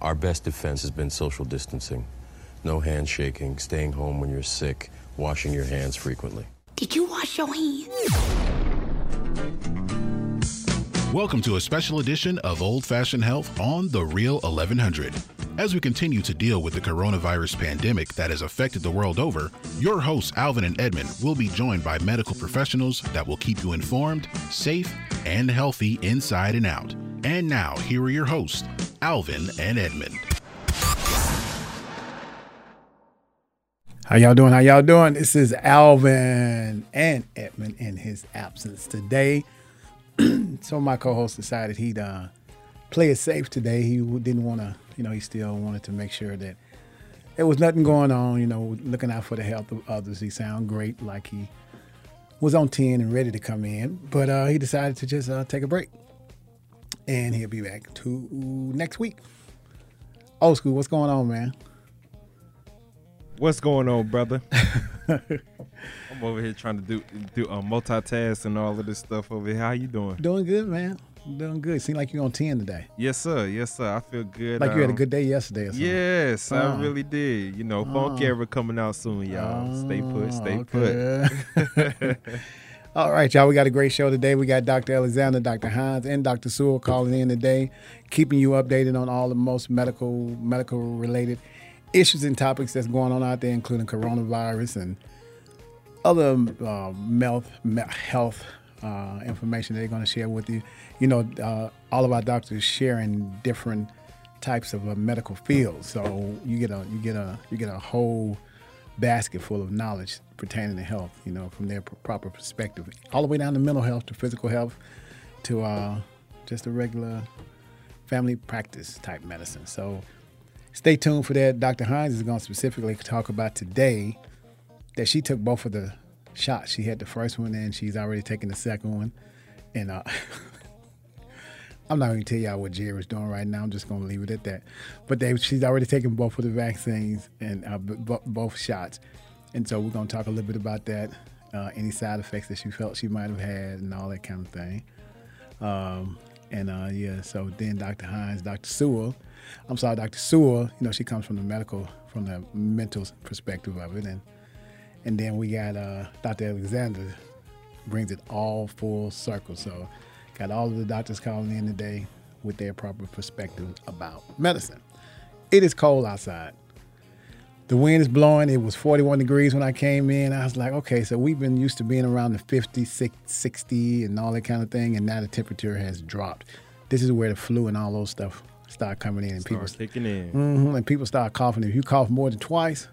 Our best defense has been social distancing. No handshaking, staying home when you're sick, washing your hands frequently. Did you wash your hands? Welcome to a special edition of Old Fashioned Health on The Real 1100. As we continue to deal with the coronavirus pandemic that has affected the world over, your hosts, Alvin and Edmund, will be joined by medical professionals that will keep you informed, safe, and healthy inside and out. And now, here are your hosts, Alvin and Edmund. How y'all doing? How y'all doing? This is Alvin and Edmund in his absence today. so my co-host decided he'd uh, play it safe today. He didn't want to, you know, he still wanted to make sure that there was nothing going on. You know, looking out for the health of others. He sounded great, like he was on ten and ready to come in, but uh, he decided to just uh, take a break, and he'll be back to next week. Old school, what's going on, man? What's going on, brother? I'm over here trying to do do uh, multitask and all of this stuff over here. How you doing? Doing good, man. Doing good. Seem like you're on ten today. Yes, sir. Yes, sir. I feel good. Like you had a Um, good day yesterday. Or something. Yes, Oh. I really did. You know, Funk Oh. Era coming out soon, y'all. stay put, stay Oh, okay. All right, y'all. We got a great show today. We got Dr. Alexander, Dr. Hines, and Dr. Sewell calling in today, keeping you updated on all the most medical medical related issues and topics that's going on out there, including coronavirus and other uh, health health uh, information they're going to share with you. You know, uh, all of our doctors sharing different types of uh, medical fields, so you get a you get a you get a whole basket full of knowledge pertaining to health. You know, from their pr- proper perspective, all the way down to mental health, to physical health, to uh, just a regular family practice type medicine. So stay tuned for that. Dr. Hines is going to specifically talk about today that she took both of the shots. She had the first one and she's already taken the second one. And uh, I'm not going to tell y'all what Jerry's doing right now. I'm just going to leave it at that. But they, she's already taken both of the vaccines and uh, b- b- both shots. And so we're going to talk a little bit about that, uh, any side effects that she felt she might have had, and all that kind of thing. Um, and uh, yeah, so then Dr. Hines, Dr. Sewell, I'm sorry, Dr. Sewell, you know, she comes from the medical, from the mental perspective of it. And and then we got uh, Dr. Alexander brings it all full circle. So got all of the doctors calling in today with their proper perspective about medicine. It is cold outside. The wind is blowing. It was 41 degrees when I came in. I was like, okay, so we've been used to being around the 50, 60, and all that kind of thing, and now the temperature has dropped. This is where the flu and all those stuff start coming in, and people Start kicking in. hmm and people start coughing. If you cough more than twice,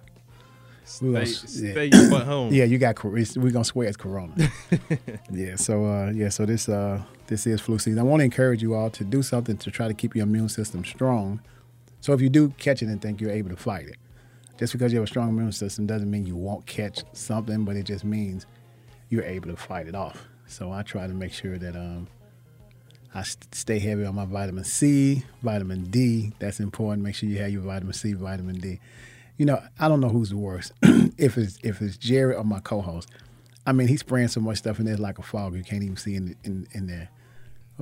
stay, gonna, stay yeah. your butt home. Yeah, you got, we're gonna swear it's corona. yeah, so uh, yeah, so this uh, this is flu season. I want to encourage you all to do something to try to keep your immune system strong. So if you do catch it and think you're able to fight it, just because you have a strong immune system doesn't mean you won't catch something, but it just means you're able to fight it off. So I try to make sure that um, I st- stay heavy on my vitamin C, vitamin D. That's important. Make sure you have your vitamin C, vitamin D. You know, I don't know who's the worst. if it's if it's Jerry or my co-host. I mean, he's spraying so much stuff in there like a fog. You can't even see in in, in there.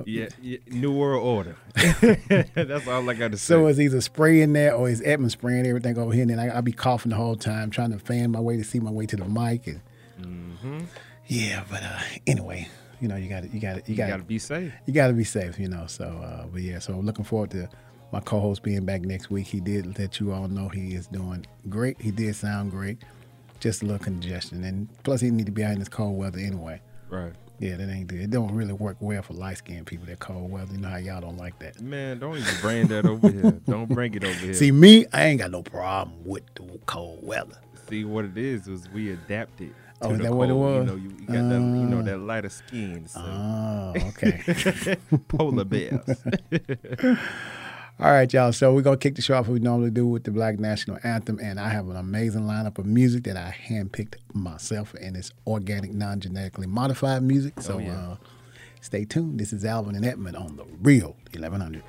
Yeah, yeah, New World Order. That's all I got to say. So it's either spray in there or is Edmund spraying everything over here, and then I, I'll be coughing the whole time, trying to fan my way to see my way to the mic. And yeah, but uh, anyway, you know, you got to you got to you you got got to be safe. you got to be safe, you know. So, uh, but yeah, so I'm looking forward to my co-host being back next week. He did let you all know he is doing great. He did sound great, just a little congestion, and plus he need to be out in this cold weather anyway. Right. Yeah, that ain't it. Don't really work well for light skinned people. That cold weather, you know how y'all don't like that. Man, don't even bring that over here. Don't bring it over here. See me, I ain't got no problem with the cold weather. See what it is was we adapted. Oh, to Oh, is that what it cold. was? You know, you, you got that, you know, that uh. lighter skin. So Oh, okay. polar bears. All right, y'all. So we're gonna kick the show off we normally do with the Black National Anthem, and I have an amazing lineup of music that I handpicked myself, and it's organic, non-genetically modified music. So Oh, yeah. uh, stay tuned. This is Alvin and Edmund on the Real 1100.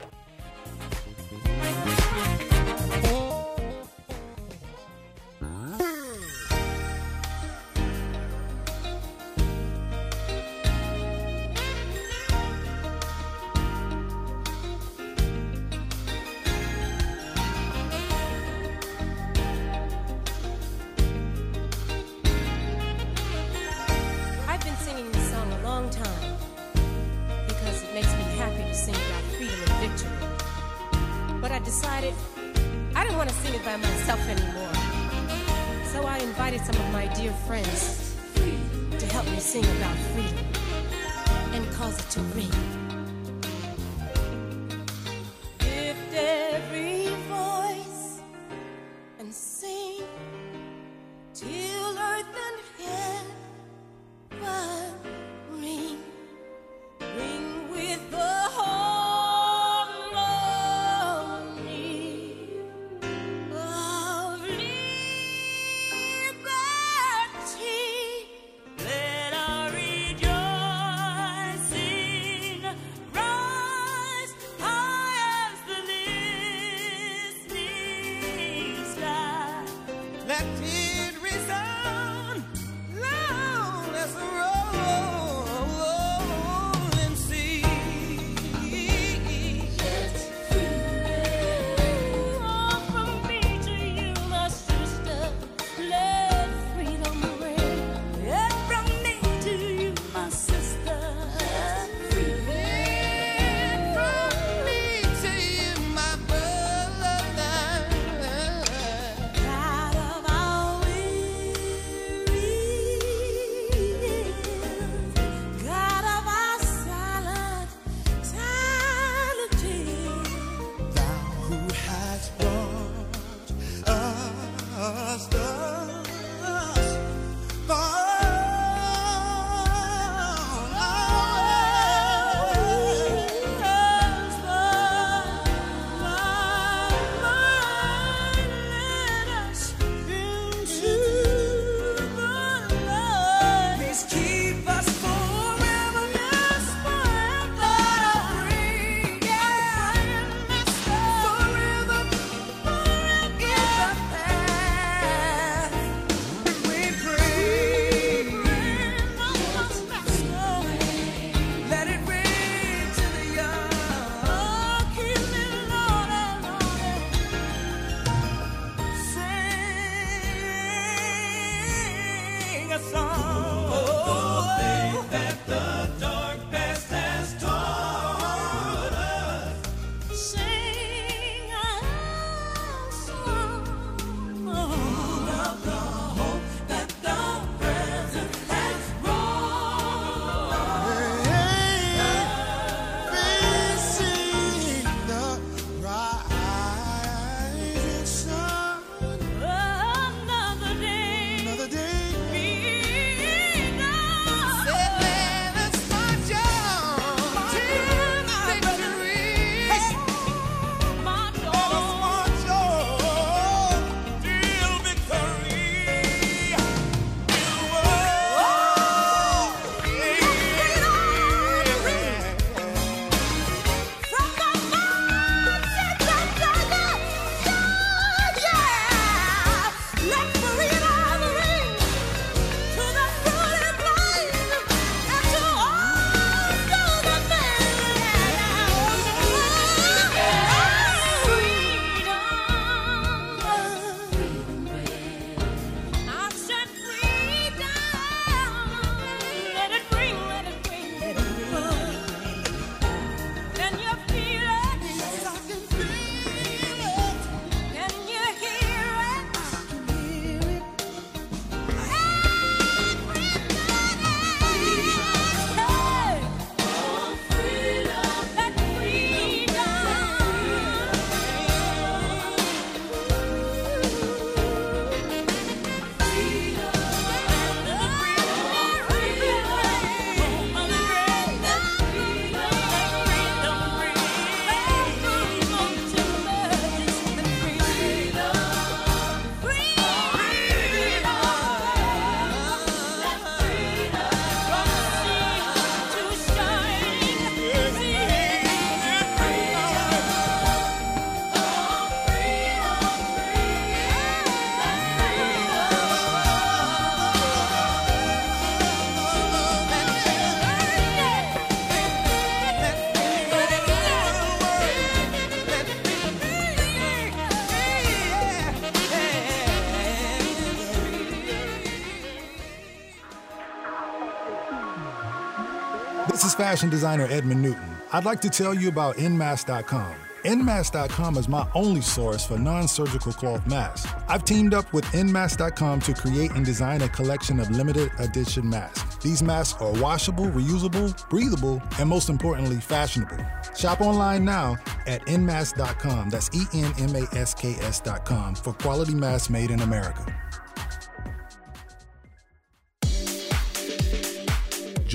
Fashion designer Edmund Newton. I'd like to tell you about Nmask.com. Nmask.com is my only source for non surgical cloth masks. I've teamed up with Nmask.com to create and design a collection of limited edition masks. These masks are washable, reusable, breathable, and most importantly, fashionable. Shop online now at Nmask.com. That's E N M A S K S.com for quality masks made in America.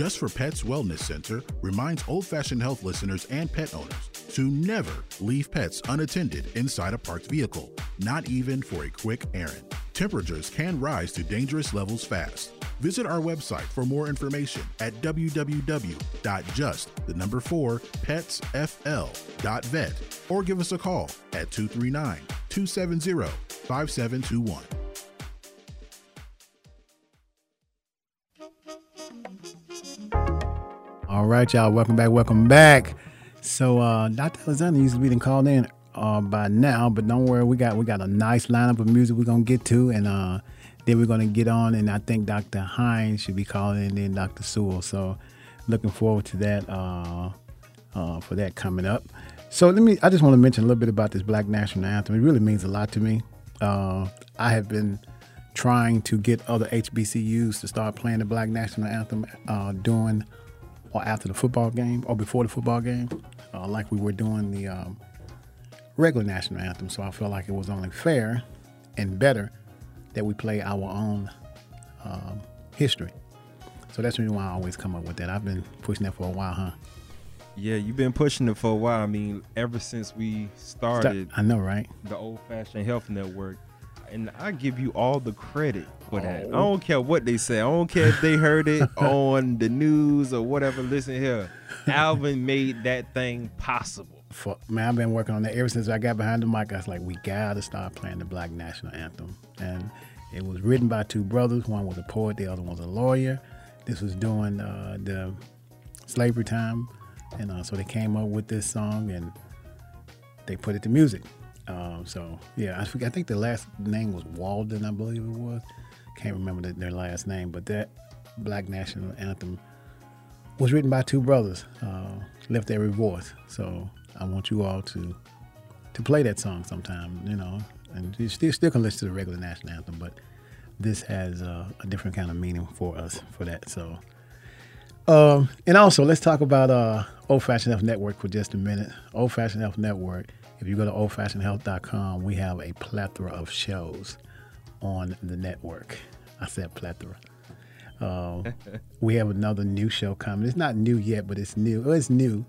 Just for Pets Wellness Center reminds old fashioned health listeners and pet owners to never leave pets unattended inside a parked vehicle, not even for a quick errand. Temperatures can rise to dangerous levels fast. Visit our website for more information at www.just the number 4 petsfl.vet or give us a call at 239 270 5721. All right, y'all. Welcome back. Welcome back. So, uh, Dr. Alexander used to be called in uh, by now, but don't worry, we got we got a nice lineup of music we're gonna get to, and uh, then we're gonna get on, and I think Dr. Hines should be calling in, then Dr. Sewell. So, looking forward to that uh, uh, for that coming up. So, let me. I just want to mention a little bit about this Black National Anthem. It really means a lot to me. Uh, I have been trying to get other HBCUs to start playing the Black National Anthem uh, during or after the football game or before the football game, uh, like we were doing the um, regular national anthem. So I felt like it was only fair and better that we play our own um, history. So that's the reason why I always come up with that. I've been pushing that for a while, huh? Yeah, you've been pushing it for a while. I mean, ever since we started I know, right? the Old Fashioned Health Network, and I give you all the credit for that. I Oh. don't care what they say. I don't care if they heard it on the news or whatever. Listen here, Alvin made that thing possible. For, man, I've been working on that ever since I got behind the mic. I was like, we gotta start playing the Black National Anthem, and it was written by two brothers. One was a poet, the other one was a lawyer. This was during uh, the slavery time, and uh, so they came up with this song and they put it to music. Um, so yeah, I, forget, I think the last name was Walden, I believe it was. Can't remember the, their last name, but that Black National Anthem was written by two brothers, uh, Lift Every Voice. So I want you all to to play that song sometime, you know, and you still still can listen to the regular national anthem, but this has uh, a different kind of meaning for us for that. So, um, and also let's talk about uh, Old Fashioned Health Network for just a minute. Old Fashioned Health Network. If you go to oldfashionedhealth.com, we have a plethora of shows on the network. I said plethora. Uh, we have another new show coming. It's not new yet, but it's new. Well, it's new.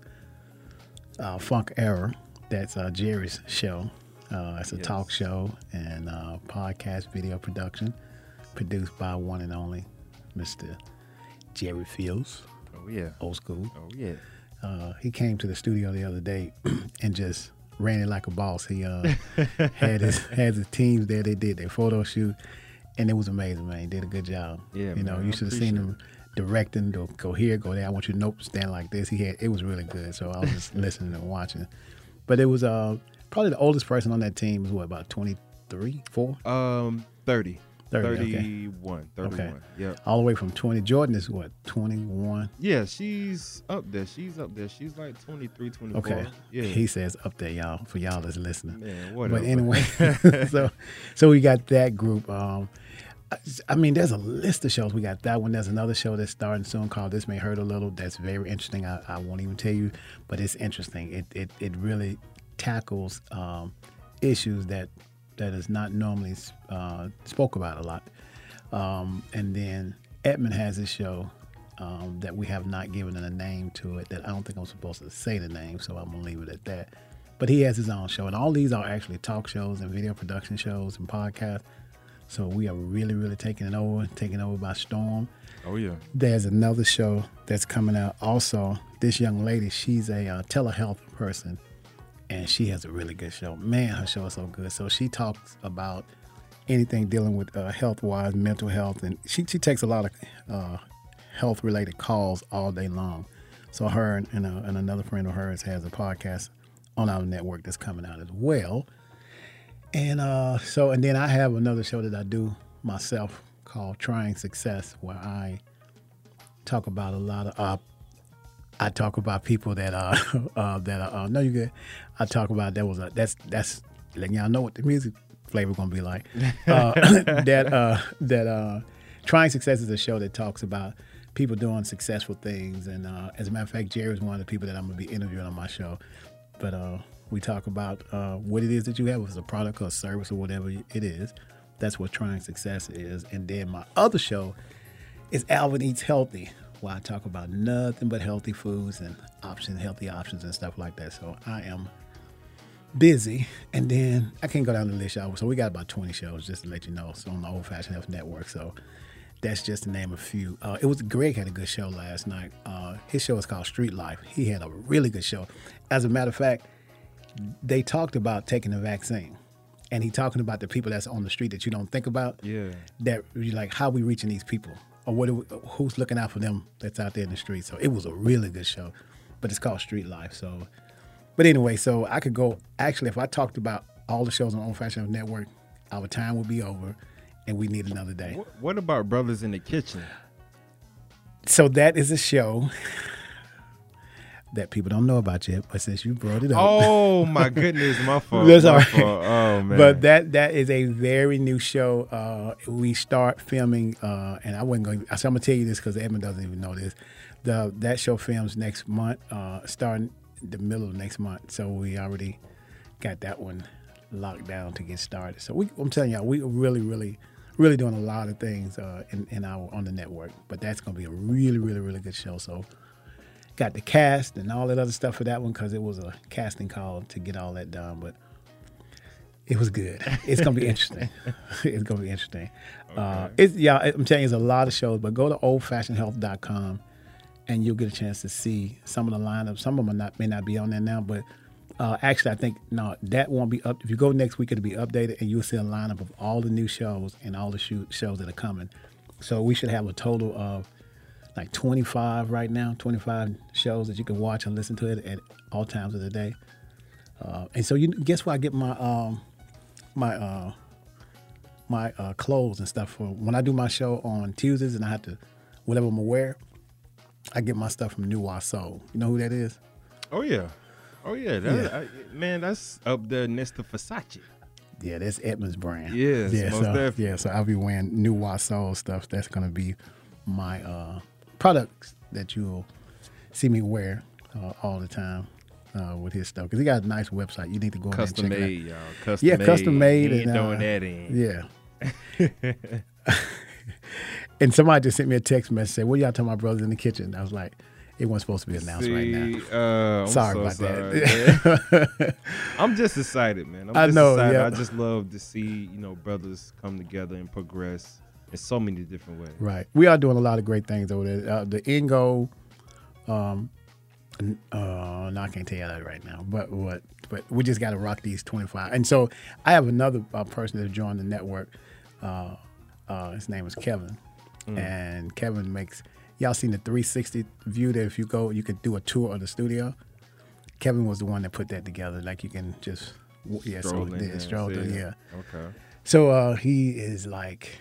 Uh, Funk Era. That's uh, Jerry's show. Uh, it's a Yes. talk show and uh, podcast video production produced by one and only Mr. Jerry Fields, Oh yeah. old school. Oh yeah. Uh, he came to the studio the other day and just ran it like a boss. He uh, had his had his teams there. They did their photo shoot, and it was amazing, man. He did a good job. Yeah, you know, man, you should have seen him directing. To go here, go there. I want you to nope, stand like this. He had it was really good. So I was just listening and watching. But it was uh probably the oldest person on that team was what about 23, 4? Um, 30. 30, okay. 31. 31. Okay. Yep. all the way from 20. Jordan is what 21. Yeah, she's up there. She's up there. She's like 23, 24. Okay. Yeah. He says up there, y'all, for y'all that's listening. Man, whatever. But anyway, so so we got that group. Um, I- I mean, there's a list of shows. We got that one. There's another show that's starting soon called "This May Hurt a Little." That's very interesting. I, I won't even tell you, but it's interesting. It it, it really tackles um, issues that that is not normally uh, spoke about a lot. Um, and then Edmund has his show um, that we have not given a name to it. That I don't think I'm supposed to say the name, so I'm gonna leave it at that. But he has his own show, and all these are actually talk shows and video production shows and podcasts. So we are really, really taking it over, taking over by storm. oh yeah. There's another show that's coming out. Also, this young lady, she's a uh, telehealth person, and she has a really good show. Man, her show is so good. So she talks about anything dealing with uh, health wise, mental health, and she, she takes a lot of uh, health related calls all day long. So her and, and, uh, and another friend of hers has a podcast on our network that's coming out as well. And uh, so, and then I have another show that I do myself called Trying Success, where I talk about a lot of. Uh, I talk about people that are uh, that are uh, no you good. I talk about that was a that's that's letting y'all know what the music flavor gonna be like. Uh, that uh, that uh, trying success is a show that talks about people doing successful things, and uh, as a matter of fact, Jerry is one of the people that I'm gonna be interviewing on my show. But uh, we talk about uh, what it is that you have, if it's a product or a service or whatever it is. That's what trying success is. And then my other show is Alvin Eats Healthy, where I talk about nothing but healthy foods and options, healthy options and stuff like that. So I am busy. And then I can't go down the list, y'all. So we got about 20 shows, just to let you know. So on the Old Fashioned Health Network. So that's just to name a few. Uh, it was Greg had a good show last night. Uh, his show is called Street Life. He had a really good show. As a matter of fact, they talked about taking the vaccine. And he talking about the people that's on the street that you don't think about. Yeah. That you like how we reaching these people or what? who's looking out for them that's out there in the street? So it was a really good show, but it's called Street Life. So, but anyway, so I could go. Actually, if I talked about all the shows on Old Fashioned Network, our time would be over, and we need another day. What about Brothers in the Kitchen? So that is a show that people don't know about yet, but since you brought it up, Oh my goodness, my fault. That's all right. Oh man. But that that is a very new show. Uh, we start filming, uh, and I wasn't going. So I'm gonna tell you this because Edmund doesn't even know this. The that show films next month, uh, starting the middle of next month. So we already got that one locked down to get started. So we, I'm telling y'all, we really, really, really doing a lot of things uh, in in our on the network. But that's gonna be a really, really, really good show. So got the cast and all that other stuff for that one because it was a casting call to get all that done. But it was good. It's gonna be interesting. it's gonna be interesting. Uh, it's yeah. I'm telling you, it's a lot of shows. But go to oldfashionedhealth.com and you'll get a chance to see some of the lineup. Some of them are not may not be on there now, but uh, actually, I think no, that won't be up. If you go next week, it'll be updated, and you'll see a lineup of all the new shows and all the shoot shows that are coming. So we should have a total of like 25 right now, 25 shows that you can watch and listen to it at all times of the day. Uh, and so you guess where I get my um, my uh, my uh, clothes and stuff for when I do my show on Tuesdays and I have to whatever I'm wear. I get my stuff from New Soul. You know who that is? oh yeah. Oh yeah. That, Yeah. I, man, that's up there next to Versace. Yeah, that's Edmund's brand. Yes, yeah, so, definitely. yeah. So I'll be wearing New Soul stuff. That's gonna be my uh, products that you'll see me wear uh, all the time uh, with his stuff because he got a nice website. You need to go Custom and check it out. Custom made, y'all. Custom Yeah, made. custom made He ain't and, throwing uh, that in. Yeah. and somebody just sent me a text message saying, "What y'all talking about, brothers in the kitchen?" I was like, "It wasn't supposed to be announced right now." Uh, Sorry so about sorry, that. I'm just excited, man. I'm I just know, excited. yeah. I just love to see, you know, brothers come together and progress in so many different ways. Right. We are doing a lot of great things over there. Uh, the end goal, um, uh, no, I can't tell you that right now. But what? But we just got to rock these twenty five. And so I have another uh, person that joined the network. Uh, uh, his name is Kevin, and Kevin makes. Y'all seen the 360 view that if you go, you could do a tour of the studio. Kevin was the one that put that together. Like you can just, yeah, Stroll so yeah, there stroll through, yeah. Okay. So uh, he is like,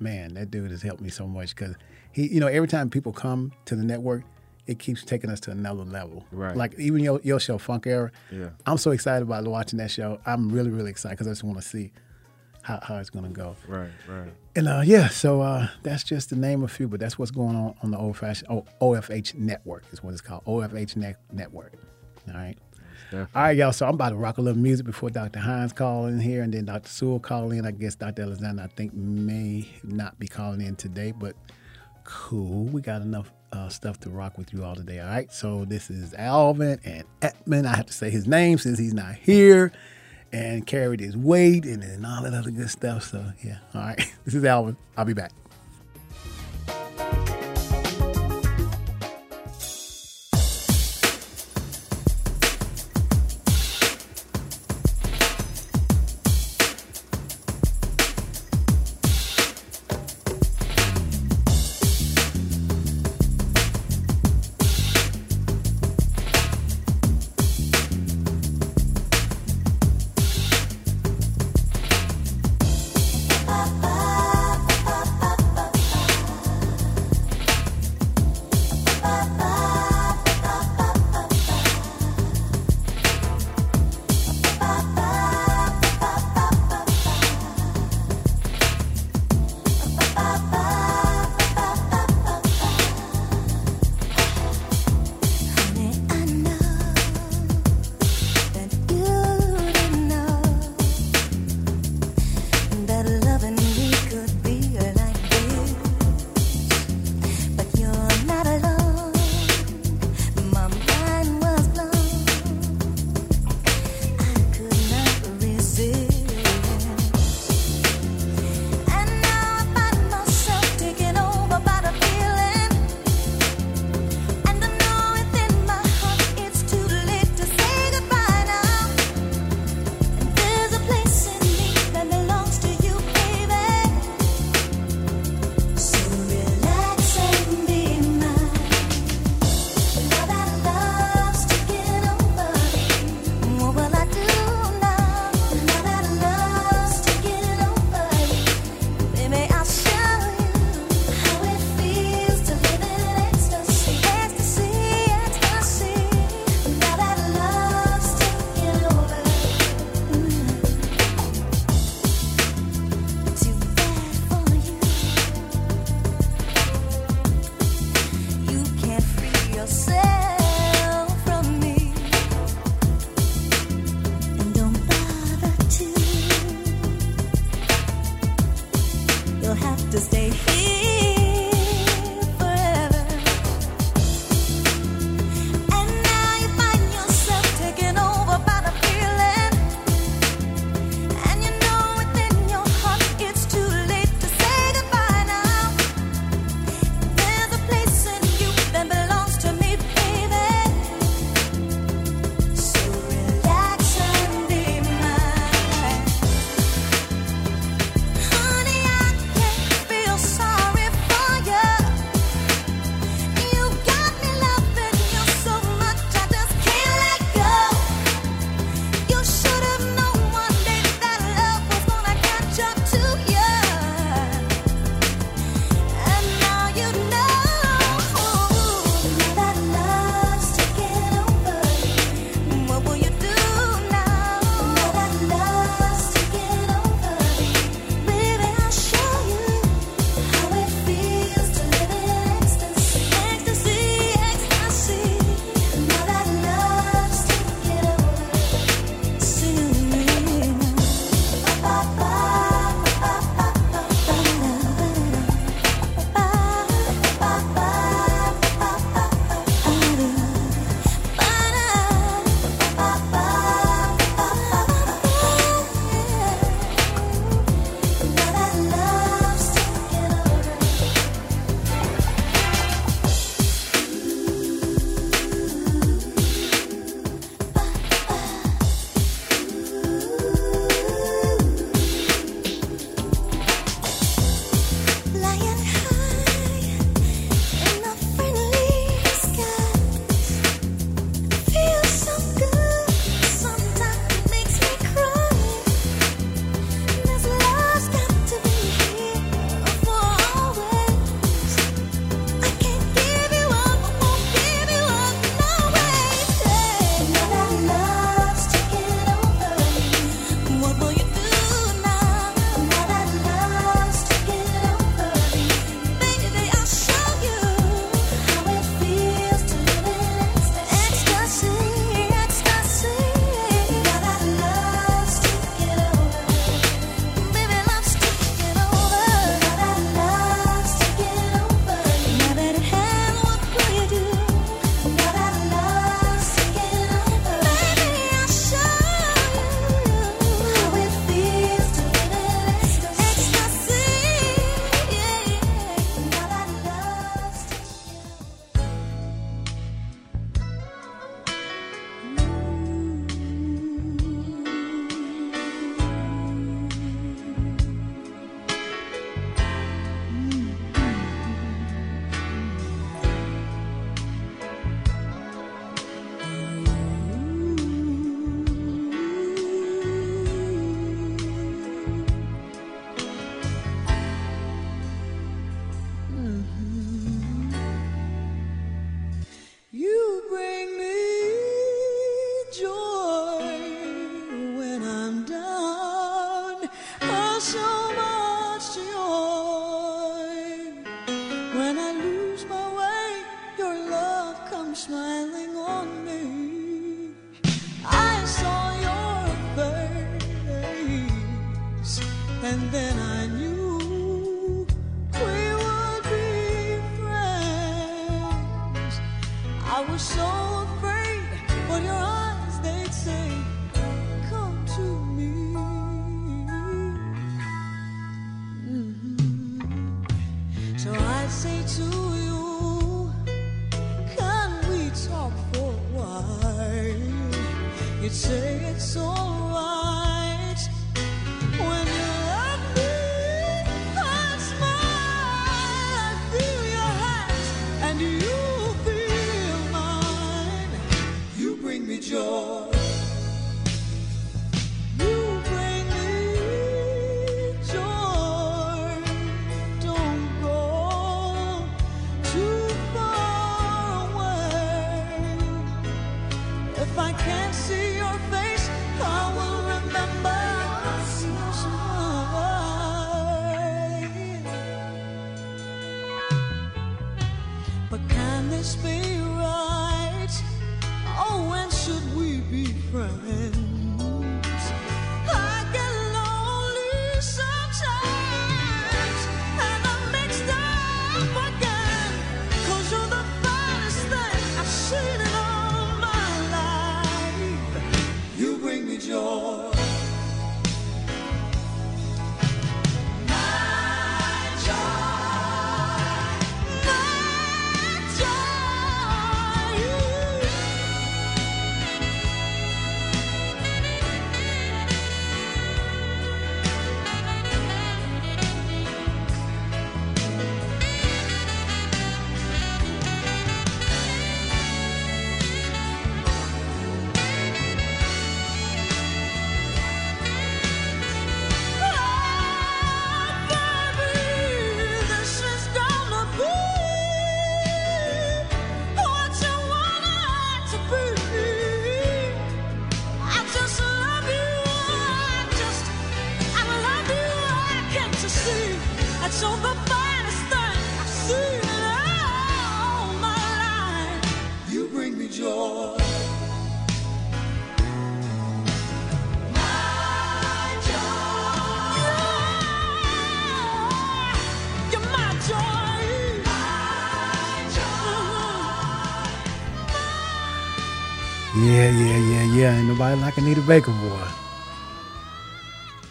man, that dude has helped me so much because he, you know, every time people come to the network, it keeps taking us to another level. Right. Like even your your show, Funk Era. Yeah. I'm so excited about watching that show. I'm really really excited because I just want to see how, how it's gonna go. Right, right. And uh, yeah, so uh, that's just to name a few, but that's what's going on on the old fashioned oh, OFH network is what it's called. OFH net, network. All right. Definitely. All right, y'all. So I'm about to rock a little music before Dr. Hines call in here, and then Dr. Sewell call in. I guess Dr. Alexander, I think, may not be calling in today, but cool. We got enough uh, stuff to rock with you all today. All right. So this is Alvin and Edmund. I have to say his name since he's not here, and carried his weight and, and all that other good stuff. So yeah. All right. This is Alvin. I'll be back. Nobody like Anita Baker, boy.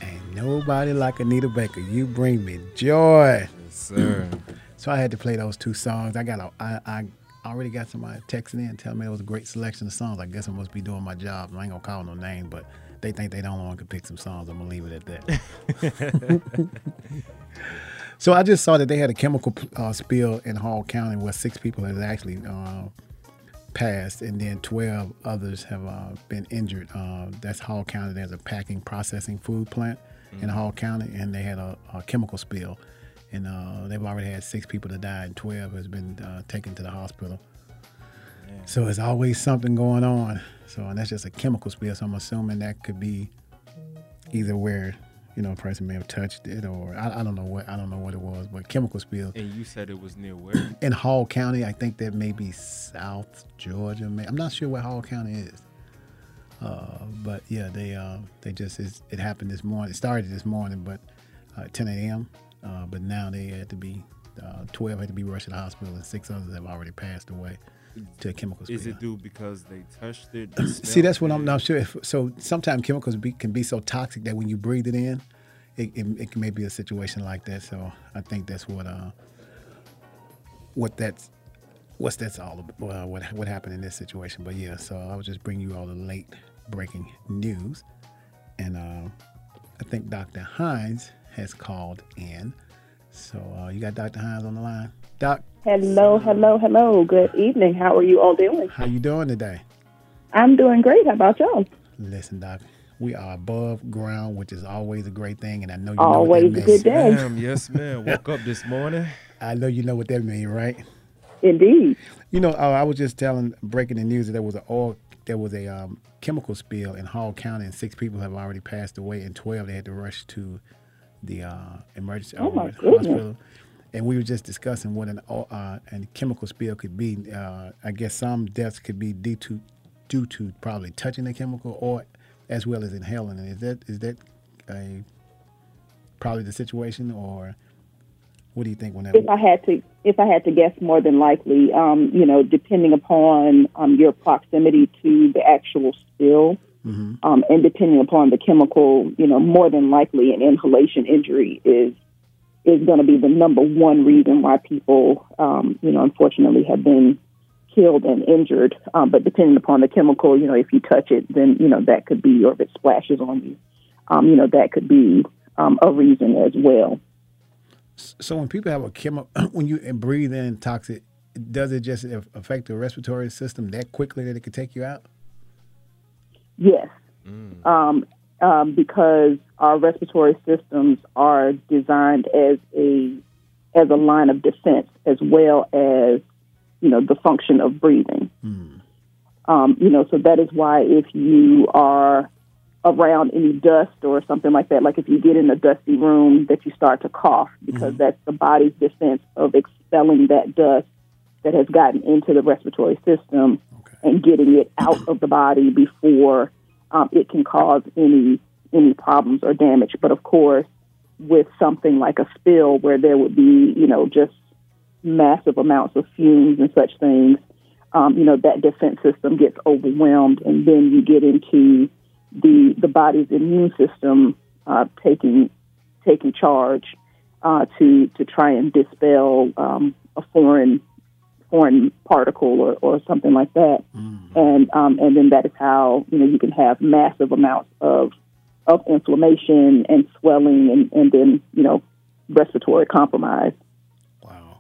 Ain't nobody like Anita Baker. You bring me joy. Yes, Sir. So I had to play those two songs. I got a, I, I already got somebody texting in telling me it was a great selection of songs. I guess I must be doing my job. I ain't gonna call no name, but they think they don't want to pick some songs. I'm gonna leave it at that. so I just saw that they had a chemical uh, spill in Hall County where six people had actually uh, passed, and then 12 others have uh, been injured. Uh, that's Hall County. There's a packing processing food plant in Hall County, and they had a, a chemical spill. And uh, they've already had six people to die, and 12 has been uh, taken to the hospital. So there's always something going on. So and that's just a chemical spill. So I'm assuming that could be either where you know a person may have touched it, or I, I don't know what I don't know what it was, but chemical spill And you said it was near where? in Hall County. I think that may be South Georgia. May, I'm not sure where Hall County is. Uh, but yeah, they uh, they just it's, it happened this morning. It started this morning, but uh, 10 a.m. Uh, but now they had to be uh, 12 had to be rushed to the hospital, and six others have already passed away to a chemical. Is it due because they touched it? See, that's what I'm not sure. If, so sometimes chemicals be, can be so toxic that when you breathe it in, it, it, it may be a situation like that. So I think that's what uh what that's what's that's all about. Well, what what happened in this situation. But yeah, so I was just bringing you all the late breaking news, and uh, I think Dr. Hines has called in. So uh, you got Dr. Hines on the line. Doc, Hello, hello, hello. Good evening. How are you all doing? how you doing today? I'm doing great. How about y'all? Listen, Doc, we are above ground, which is always a great thing, and I know you Always know a what that good means. day. Ma'am, yes, ma'am. Woke up this morning. I know you know what that means, right? Indeed. You know, uh, I was just telling, breaking the news that there was a oil, there was a um, chemical spill in Hall County, and six people have already passed away, and twelve they had to rush to the uh, emergency Oh, my uh, goodness. hospital. And we were just discussing what an uh, an chemical spill could be. Uh, I guess some deaths could be due to due to probably touching the chemical, or as well as inhaling it. Is that is that a probably the situation, or what do you think when that? If I had to, if I had to guess, more than likely, um, you know, depending upon um, your proximity to the actual spill, um, and depending upon the chemical, you know, more than likely an inhalation injury is is going to be the number one reason why people, um, you know, unfortunately have been killed and injured. Um, but depending upon the chemical, you know, if you touch it, then you know that could be, or if it splashes on you, um, you know, that could be um, a reason as well. So when people have a chemical, when you breathe in toxic, does it just affect the respiratory system that quickly that it could take you out? Yes, um, um, because our respiratory systems are designed as a as a line of defense, as well as you know the function of breathing. Um, you know, so that is why if you are around any dust or something like that, like if you get in a dusty room, that you start to cough because that's the body's defense of expelling that dust that has gotten into the respiratory system and getting it out of the body before um, it can cause any any problems or damage. But of course, with something like a spill where there would be, you know, just massive amounts of fumes and such things, um, you know, that defense system gets overwhelmed, and then you get into the the body's immune system uh, taking taking charge uh, to to try and dispel um, a foreign foreign particle or, or something like that, and um, and then that is how you know you can have massive amounts of of inflammation and swelling, and, and then you know respiratory compromise. Wow,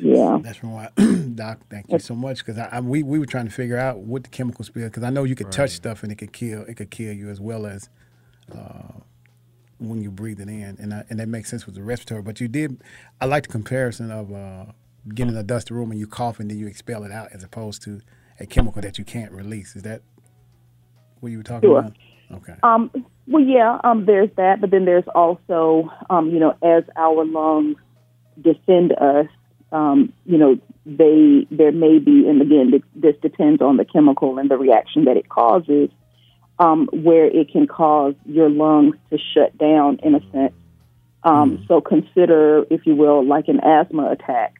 Yeah. that's from why, Doc. Thank you so much because I, I, we we were trying to figure out what the chemical spill because I know you could touch stuff and it could kill it could kill you as well as uh, when you breathe it in, and I, and that makes sense with the respiratory. But you did, I like the comparison of uh, getting in a dusty room and you cough and then you expel it out as opposed to a chemical that you can't release. Is that what you were talking Sure. about? Okay. Um, well, yeah, um, there's that, but then there's also, um, you know, as our lungs defend us, um, you know, they there may be, and again, this, depends on the chemical and the reaction that it causes, um, where it can cause your lungs to shut down in a sense. Um, So consider, if you will, like an asthma attack.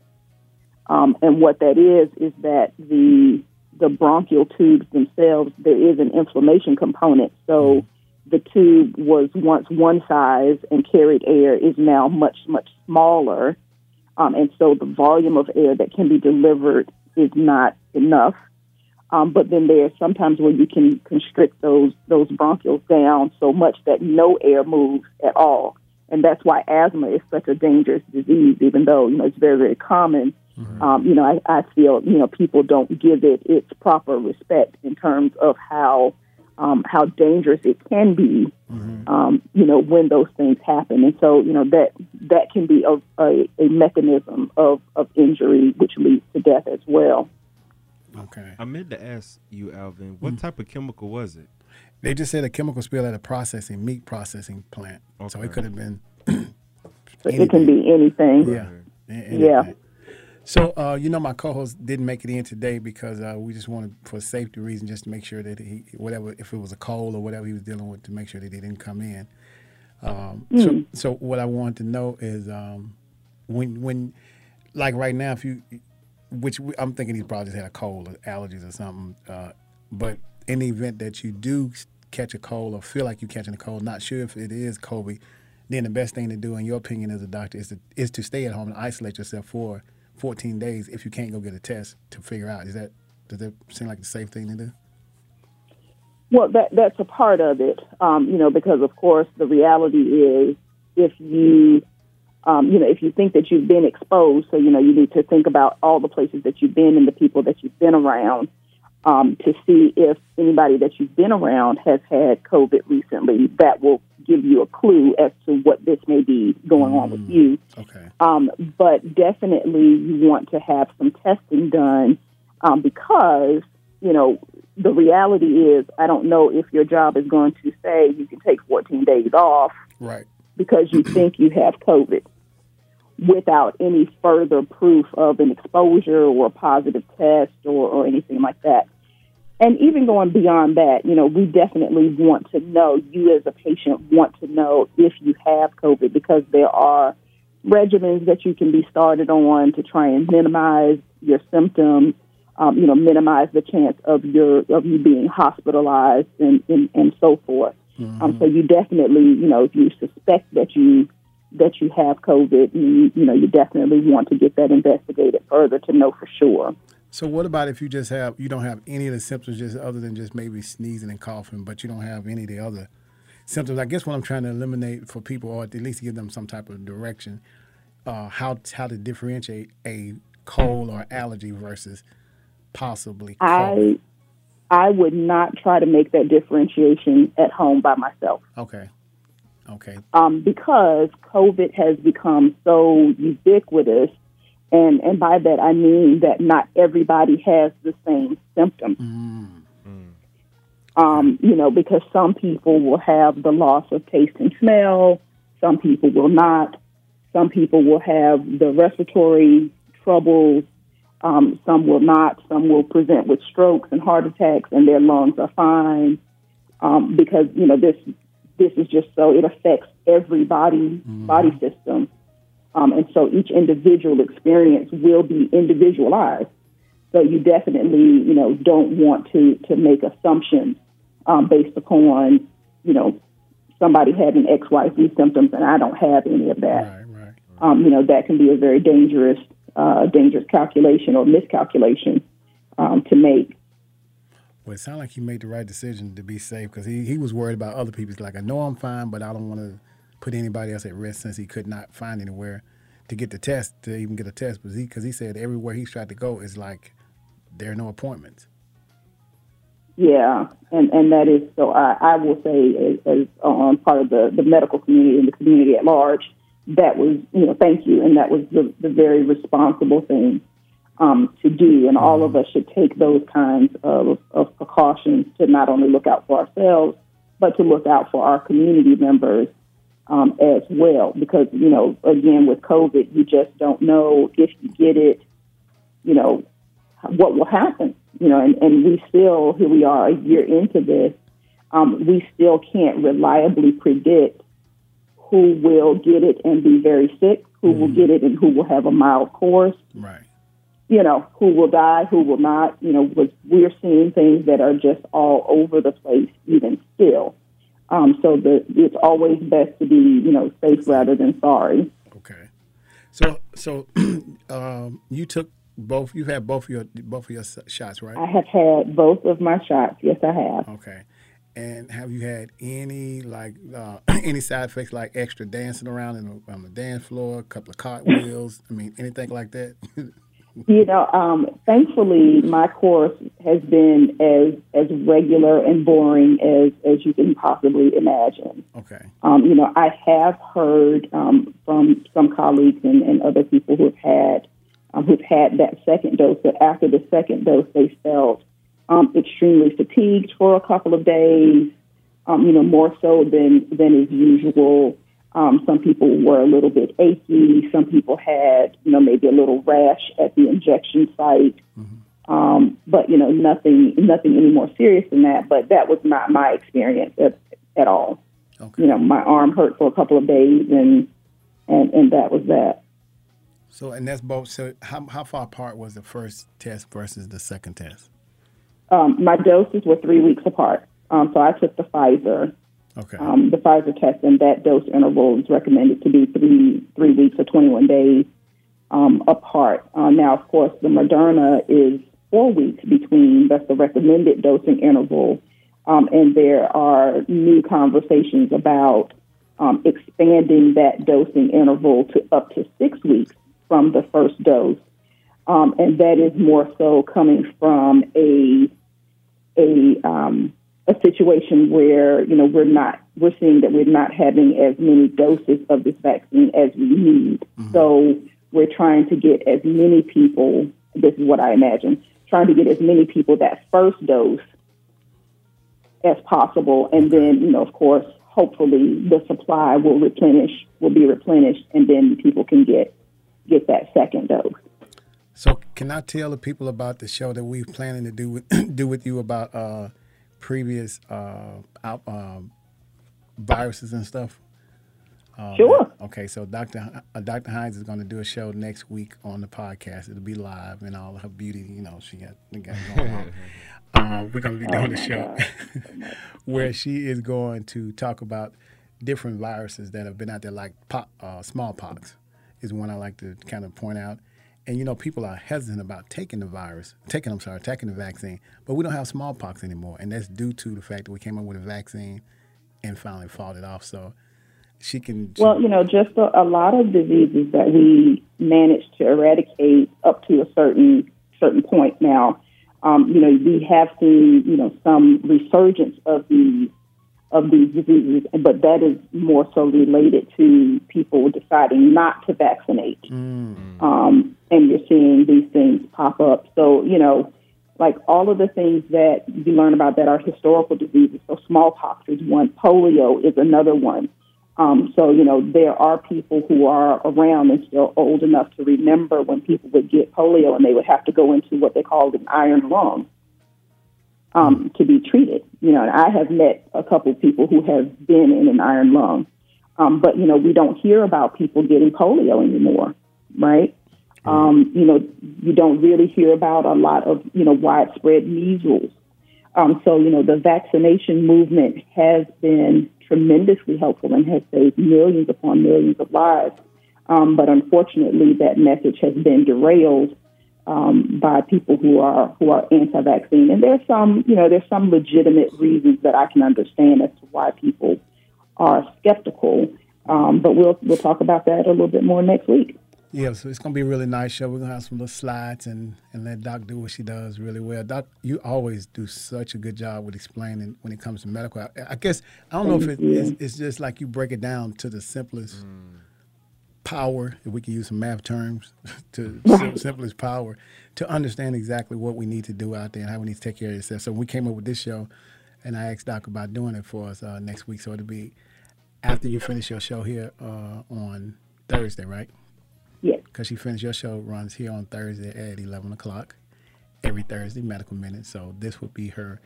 Um, and what that is is that the the bronchial tubes themselves, there is an inflammation component. So the tube was once one size and carried air is now much much smaller, um, and so the volume of air that can be delivered is not enough. Um, but then there's sometimes where you can constrict those those bronchioles down so much that no air moves at all, and that's why asthma is such a dangerous disease. Even though you know it's very very common, um, you know I, I feel you know people don't give it its proper respect in terms of how um, how dangerous it can be. Um, you know when those things happen, and so you know that that can be a, a, a mechanism of, of injury which leads to death as well. Okay. I meant to ask you, Alvin, what type of chemical was it? They just said a chemical spill at a processing meat processing plant. So it could have been. So it can be anything. Yeah. a- Yeah. So uh, you know, my co-host didn't make it in today because uh, we just wanted, for safety reasons, just to make sure that he, whatever, if it was a cold or whatever he was dealing with, to make sure that he didn't come in. Um, So, so what I wanted to know is um, when, when, like right now, if you, which we, I'm thinking he probably just had a cold or allergies or something, uh, but in the event that you do catch a cold or feel like you're catching a cold, not sure if it is COVID, then the best thing to do, in your opinion as a doctor, is to is to stay at home and isolate yourself for 14 days if you can't go get a test to figure out. Is that does that seem like the safe thing to do? Well, that that's a part of it, um, you know, because of course the reality is if you, um, you know, if you think that you've been exposed, so you know you need to think about all the places that you've been and the people that you've been around um, to see if anybody that you've been around has had COVID recently. That will give you a clue as to what this may be going on with you. Okay. Um, but definitely, you want to have some testing done um, because you know the reality is I don't know if your job is going to say you can take 14 days off Right. because you think you have COVID without any further proof of an exposure or a positive test or, or anything like that. And even going beyond that, you know, we definitely want to know, you as a patient want to know if you have COVID because there are regimens that you can be started on to try and minimize your symptoms, um, you know, minimize the chance of your of you being hospitalized and, and, and so forth. Um, so you definitely, you know, if you suspect that you that you have COVID, you, you know, you definitely want to get that investigated further to know for sure. So what about if you just have you don't have any of the symptoms just other than just maybe sneezing and coughing, but you don't have any of the other symptoms? I guess what I'm trying to eliminate for people, or at least give them some type of direction, uh, how how to differentiate a cold or allergy versus possibly cold. I I would not try to make that differentiation at home by myself. Okay. Okay. um, because COVID has become so ubiquitous, and and by that I mean that not everybody has the same symptoms. Um, you know, because some people will have the loss of taste and smell, some people will not. Some people will have the respiratory troubles. Um, some will not. Some will present with strokes and heart attacks, and their lungs are fine. Um, because you know this this is just so it affects every body body system, um, and so each individual experience will be individualized. So you definitely you know don't want to to make assumptions um, based upon you know somebody having X Y Z symptoms and I don't have any of that. Right. Right. Um, you know that can be a very dangerous uh, dangerous calculation or miscalculation um, to make. Well, it sounded like he made the right decision to be safe because he, he was worried about other people. He's like, I know I'm fine, but I don't want to put anybody else at risk since he could not find anywhere to get the test, to even get a test. Because he, because he said everywhere he's tried to go is like, there are no appointments. Yeah, and and that is so. I, I will say, as, as on part of the the medical community and the community at large, that was you know thank you, and that was the the very responsible thing um, to do, and all of us should take those kinds of of precautions to not only look out for ourselves, but to look out for our community members um, as well. Because, you know, again, with COVID, you just don't know if you get it, you know, what will happen. You know, and, and we still, here we are a year into this, um, we still can't reliably predict who will get it and be very sick, who will get it and who will have a mild course Right. you know, who will die, who will not. You know, was we're seeing things that are just all over the place, even still. Um, so the it's always best to be, you know, safe rather than sorry. Okay. So so um, you took both. You had both of your both of your shots, right? I have had both of my shots. Yes, I have. Okay. And have you had any like uh, any side effects like extra dancing around the, on the dance floor, a couple of cartwheels? I mean, anything like that? You know, um, thankfully, my course has been as as regular and boring as as you can possibly imagine. okay. Um, you know, I have heard um, from some colleagues and, and other people who have had um, who've had that second dose that after the second dose they felt um, extremely fatigued for a couple of days. Um, you know, more so than than is usual. Um, some people were a little bit achy. Some people had, you know, maybe a little rash at the injection site. Um, but you know, nothing, nothing any more serious than that. But that was not my experience at, at all Okay. you know, my arm hurt for a couple of days, and and and that was that. So and that's both. So how how far apart was the first test versus the second test? Um, my doses were three weeks apart, um, so I took the Pfizer, Okay. um, the Pfizer test, and that dose interval is recommended to be three three weeks or twenty one days um, apart. Uh, now, of course, the Moderna is four weeks between. That's the recommended dosing interval, um, and there are new conversations about um, expanding that dosing interval to up to six weeks from the first dose. Um, and that is more so coming from a a um, a situation where you know we're not we're seeing that we're not having as many doses of this vaccine as we need. So we're trying to get as many people. This is what I imagine. Trying to get as many people that first dose as possible, and then you know, of course, hopefully the supply will replenish, will be replenished, and then people can get get that second dose. So can I tell the people about the show that we're planning to do with do with you about uh, previous uh, out, um, viruses and stuff? Um, Sure. Okay, so Dr. Uh, Dr. Hines is going to do a show next week on the podcast. It'll be live and all her beauty, you know, she got, got going on. uh, we're going to be doing a show where she is going to talk about different viruses that have been out there, like po- uh, smallpox is one I like to kind of point out. And you know, people are hesitant about taking the virus, taking I'm sorry, taking the vaccine, but we don't have smallpox anymore, and that's due to the fact that we came up with a vaccine and finally fought it off. So she can. she- Well, you know, just a, a lot of diseases that we managed to eradicate up to a certain certain point now. Um, you know, we have seen you know some resurgence of these of these diseases, but that is more so related to people deciding not to vaccinate. Um, and you're seeing these things pop up. So you know, like all of the things that you learn about that are historical diseases. So smallpox is one, polio is another one. Um, so, you know, there are people who are around and still old enough to remember when people would get polio and they would have to go into what they called an iron lung um, to be treated. You know, and I have met a couple of people who have been in an iron lung. Um, but, you know, we don't hear about people getting polio anymore, right? Um, you know, you don't really hear about a lot of, you know, widespread measles. Um, so, you know, the vaccination movement has been tremendously helpful and has saved millions upon millions of lives. Um, but unfortunately, that message has been derailed um, by people who are who are anti-vaccine. And there's some, you know, there's some legitimate reasons that I can understand as to why people are skeptical. Um, but we'll we'll talk about that a little bit more next week. Yeah, so it's gonna be a really nice show. We're gonna have some little slides and, and let Doc do what she does really well. Doc, you always do such a good job with explaining when it comes to medical. I, I guess I don't know if it, it's, it's just like you break it down to the simplest power, if we can use some math terms, to sim- simplest power to understand exactly what we need to do out there and how we need to take care of yourself. So we came up with this show and I asked Doc about doing it for us uh, next week. So it'll be after you finish your show here uh, on Thursday, right? Yes. Because you finish your show runs here on Thursday at eleven o'clock every Thursday, Medical Minute. So this would be her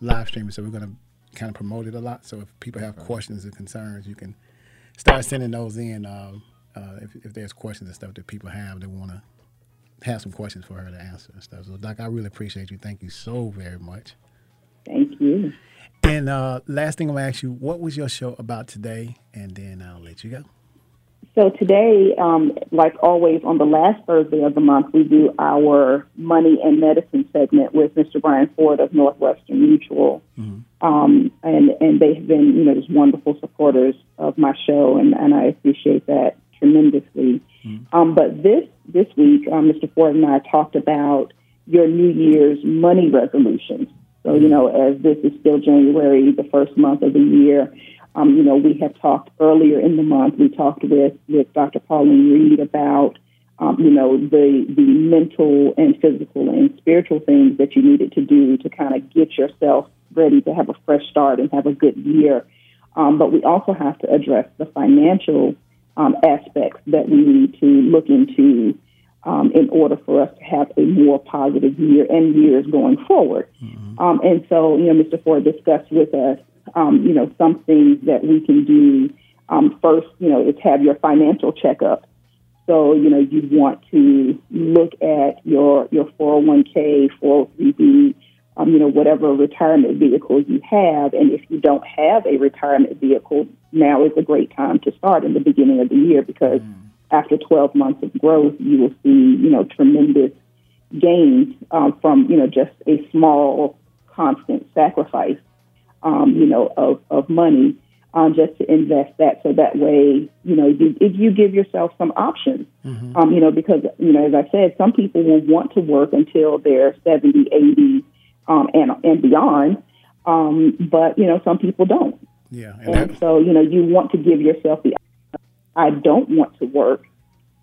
live streaming. So we're going to kind of promote it a lot. So if people have questions or concerns, you can start sending those in. Um, uh, if, if there's questions and stuff that people have, they want to have some questions for her to answer and stuff. So, Doc, I really appreciate you. Thank you so very much. Thank you. And uh, last thing I'm gonna ask you, what was your show about today? And then I'll let you go. So today, um, like always, on the last Thursday of the month, we do our money and medicine segment with Mr. Brian Ford of Northwestern Mutual, um, and and they have been, you know, just wonderful supporters of my show, and, and I appreciate that tremendously. Um, but this this week, um, Mr. Ford and I talked about your New Year's money resolutions. So, you know, as this is still January, the first month of the year, um, you know, we have talked earlier in the month. We talked with with Dr. Pauline Reed about, um, you know, the the mental and physical and spiritual things that you needed to do to kind of get yourself ready to have a fresh start and have a good year. Um, but we also have to address the financial um, aspects that we need to look into um, in order for us to have a more positive year and years going forward. Um, and so, you know, Mr. Ford discussed with us, um, you know, some things that we can do. Um, first, you know, is have your financial checkup. So, you know, you want to look at your your 401k, 403b, um, you know, whatever retirement vehicle you have. And if you don't have a retirement vehicle, now is a great time to start in the beginning of the year because after 12 months of growth, you will see, you know, tremendous gains um, from, you know, just a small, constant sacrifice, um, you know, of, of money um, just to invest that. So that way, you know, you, if you give yourself some options, um, you know, because, you know, as I said, some people will want to work until they're 70, 80, um, and, and beyond. Um, but, you know, some people don't. Yeah, and And that, so, you know, you want to give yourself the I don't want to work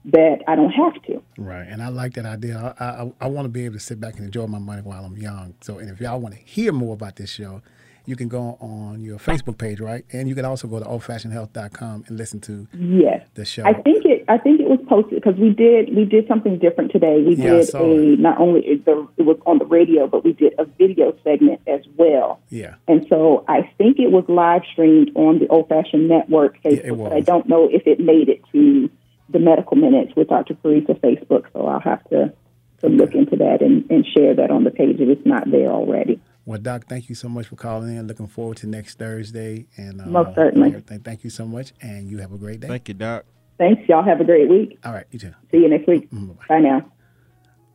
that I don't have to. right. And I like that idea. I, I, I want to be able to sit back and enjoy my money while I'm young. So, and if y'all want to hear more about this show, you can go on your Facebook page, right? And you can also go to oldfashionedhealth.com and listen to Yes. the show. I think it. I think it was posted because we did. We did something different today. We Yeah, did a not only it, the, it was on the radio, but we did a video segment as well. yeah. And so I think it was live streamed on the Old Fashioned Network Facebook, it but I don't know if it made it to the Medical Minutes with Dr. Parisa Facebook. So I'll have to to look into that and, and share that on the page if it's not there already. Well, Doc, thank you so much for calling in. Looking forward to next Thursday. And uh, Most certainly. everything. Thank you so much, and you have a great day. Thank you, Doc. Thanks, y'all. Have a great week. All right, you too. See you next week. Mm, Bye now.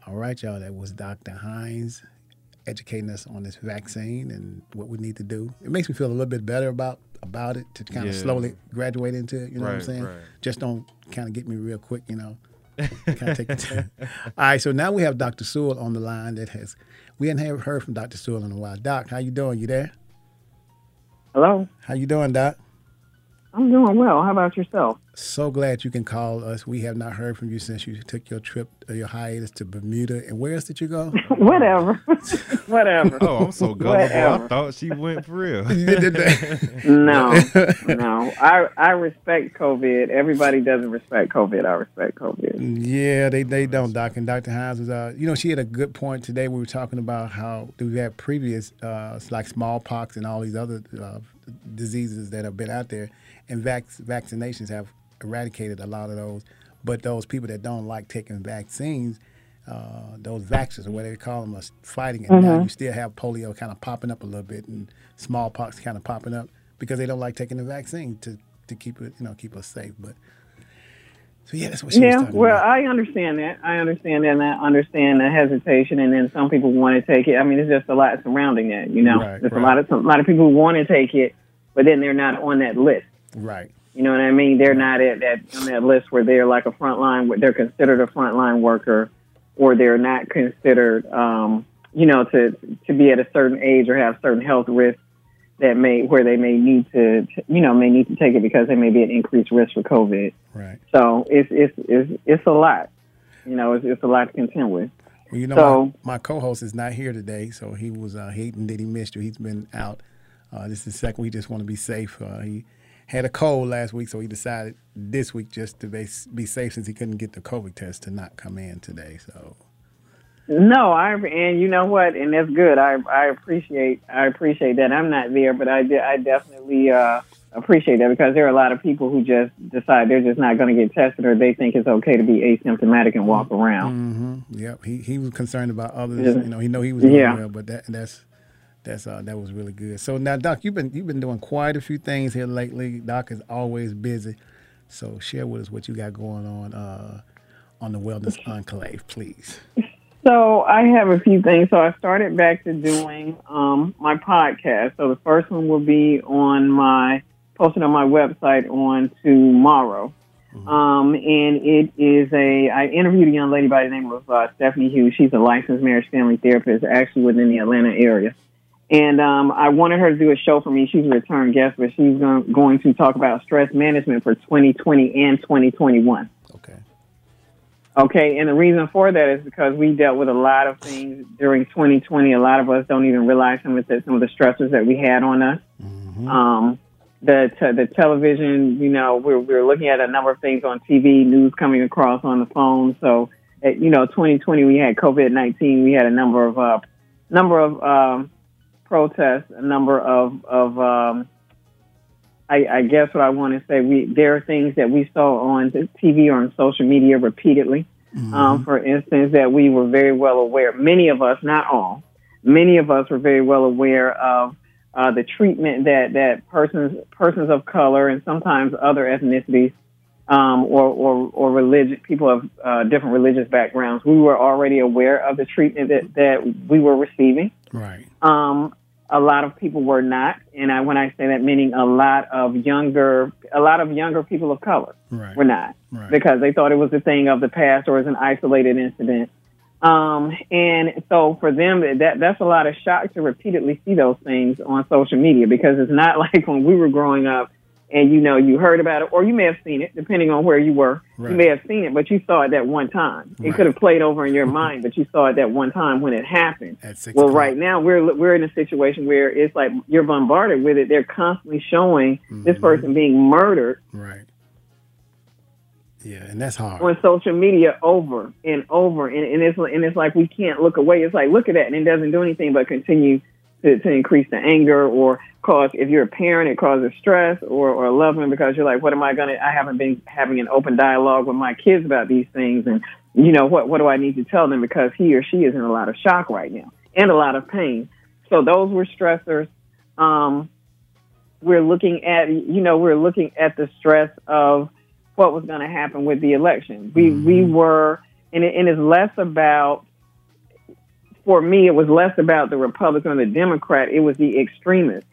All right, y'all. That was Dr. Hines educating us on this vaccine and what we need to do. It makes me feel a little bit better about about it to kind of slowly graduate into it. You know what I'm saying? right. Just don't kind of get me real quick. You know. Kind of take your time. All right, so now we have Dr. Sewell on the line. That has we hadn't heard from Dr. Sewell in a while. Doc, how you doing? You there? Hello. How you doing, Doc? I'm doing well. How about yourself? So glad you can call us. We have not heard from you since you took your trip, uh, your hiatus to Bermuda. And where else did you go? Whatever. Whatever. Oh, I'm so gullible. I thought she went for real. No, no. I I respect COVID. Everybody doesn't respect COVID. I respect COVID. Yeah, they, they don't, Doc. And Dr. Hines was, uh, you know, she had a good point today. We were talking about how we've had previous, uh, like smallpox and all these other uh, diseases that have been out there, and vac- vaccinations have eradicated a lot of those. But those people that don't like taking vaccines, uh, those vaxxers or whatever they call them, are fighting it. Now you still have polio kind of popping up a little bit and smallpox kind of popping up because they don't like taking the vaccine to, to keep it, you know, keep us safe. But so yeah, that's what she was Yeah, well, about. I understand that. I understand that, and I understand the hesitation. And then some people want to take it. I mean, it's just a lot surrounding that. You know, Right, there's right. a lot of a lot of people who want to take it, but then they're not on that list. Right. You know what I mean? They're not at that on that list where they're like a frontline. They're considered a frontline worker, or they're not considered, um, you know, to to be at a certain age or have certain health risks that may where they may need to, you know, may need to take it because they may be at increased risk for COVID. Right. So it's it's it's it's a lot. You know, it's, it's a lot to contend with. Well, you know, So- my, my co-host is not here today, so he was uh, hating that he missed you. He's been out Uh, this is the second. We just want to be safe. Uh, he had a cold last week, so he decided this week just to be, safe since he couldn't get the COVID test to not come in today. So No, I and you know what, and that's good. I I appreciate I appreciate that. I'm not there, but I de- I definitely uh, appreciate that because there are a lot of people who just decide they're just not going to get tested, or they think it's okay to be asymptomatic and walk around. hmm Yep, he he was concerned about others. You know, he know he was Yeah. well, but that that's that's uh, that was really good. So now, Doc, you've been you've been doing quite a few things here lately. Doc is always busy, so share with us what you got going on uh, on the Wellness Enclave, please. So I have a few things. So I started back to doing um, my podcast. So the first one will be on my posted on my website on tomorrow. Um, and it is a I interviewed a young lady by the name of uh, Stephanie Hughes. She's a licensed marriage family therapist, actually within the Atlanta area. And um, I wanted her to do a show for me. She's a return guest, but she's going, to talk about stress management for 2020 and 2021. Okay. Okay, and the reason for that is because we dealt with a lot of things during 2020. A lot of us don't even realize some of the some of the stressors that we had on us. Um, the te- the television, you know, we're we're looking at a number of things on TV, news coming across on the phone. So, uh, you know, 2020 we had COVID 19. We had a number of uh, number of um, protests, a number of of um, I, I guess what I want to say, we there are things that we saw on the TV or on social media repeatedly. Um, for instance, that we were very well aware. Many of us, not all, many of us were very well aware of uh, the treatment that that persons persons of color and sometimes other ethnicities um, or or or religious people of uh, different religious backgrounds. We were already aware of the treatment that that we were receiving. Right. Um, a lot of people were not, and I, when I say that, meaning a lot of younger, a lot of younger people of color Right. were not, Right. because they thought it was a thing of the past or as an isolated incident. Um, and so for them, that that's a lot of shock to repeatedly see those things on social media because it's not like when we were growing up and you know you heard about it or you may have seen it depending on where you were. Right. You may have seen it, but you saw it that one time. It Right. could have played over in your mind, but you saw it that one time when it happened. At six Well, o'clock. right now we're we're in a situation where it's like you're bombarded with it. They're constantly showing this Mm-hmm. person being murdered Right. Yeah, and that's hard. on social media over and over, and, and it's and it's like we can't look away. It's like look at that, and it doesn't do anything but continue to, to increase the anger or cause. If you're a parent, it causes stress or or a loved one because you're like, what am I gonna? I haven't been having an open dialogue with my kids about these things, and you know what? What do I need to tell them because he or she is in a lot of shock right now and a lot of pain. So those were stressors. Um, we're looking at you know we're looking at the stress of what was going to happen with the election. We we were and it, and it's less about for me it was less about the Republican or the Democrat. It was the extremists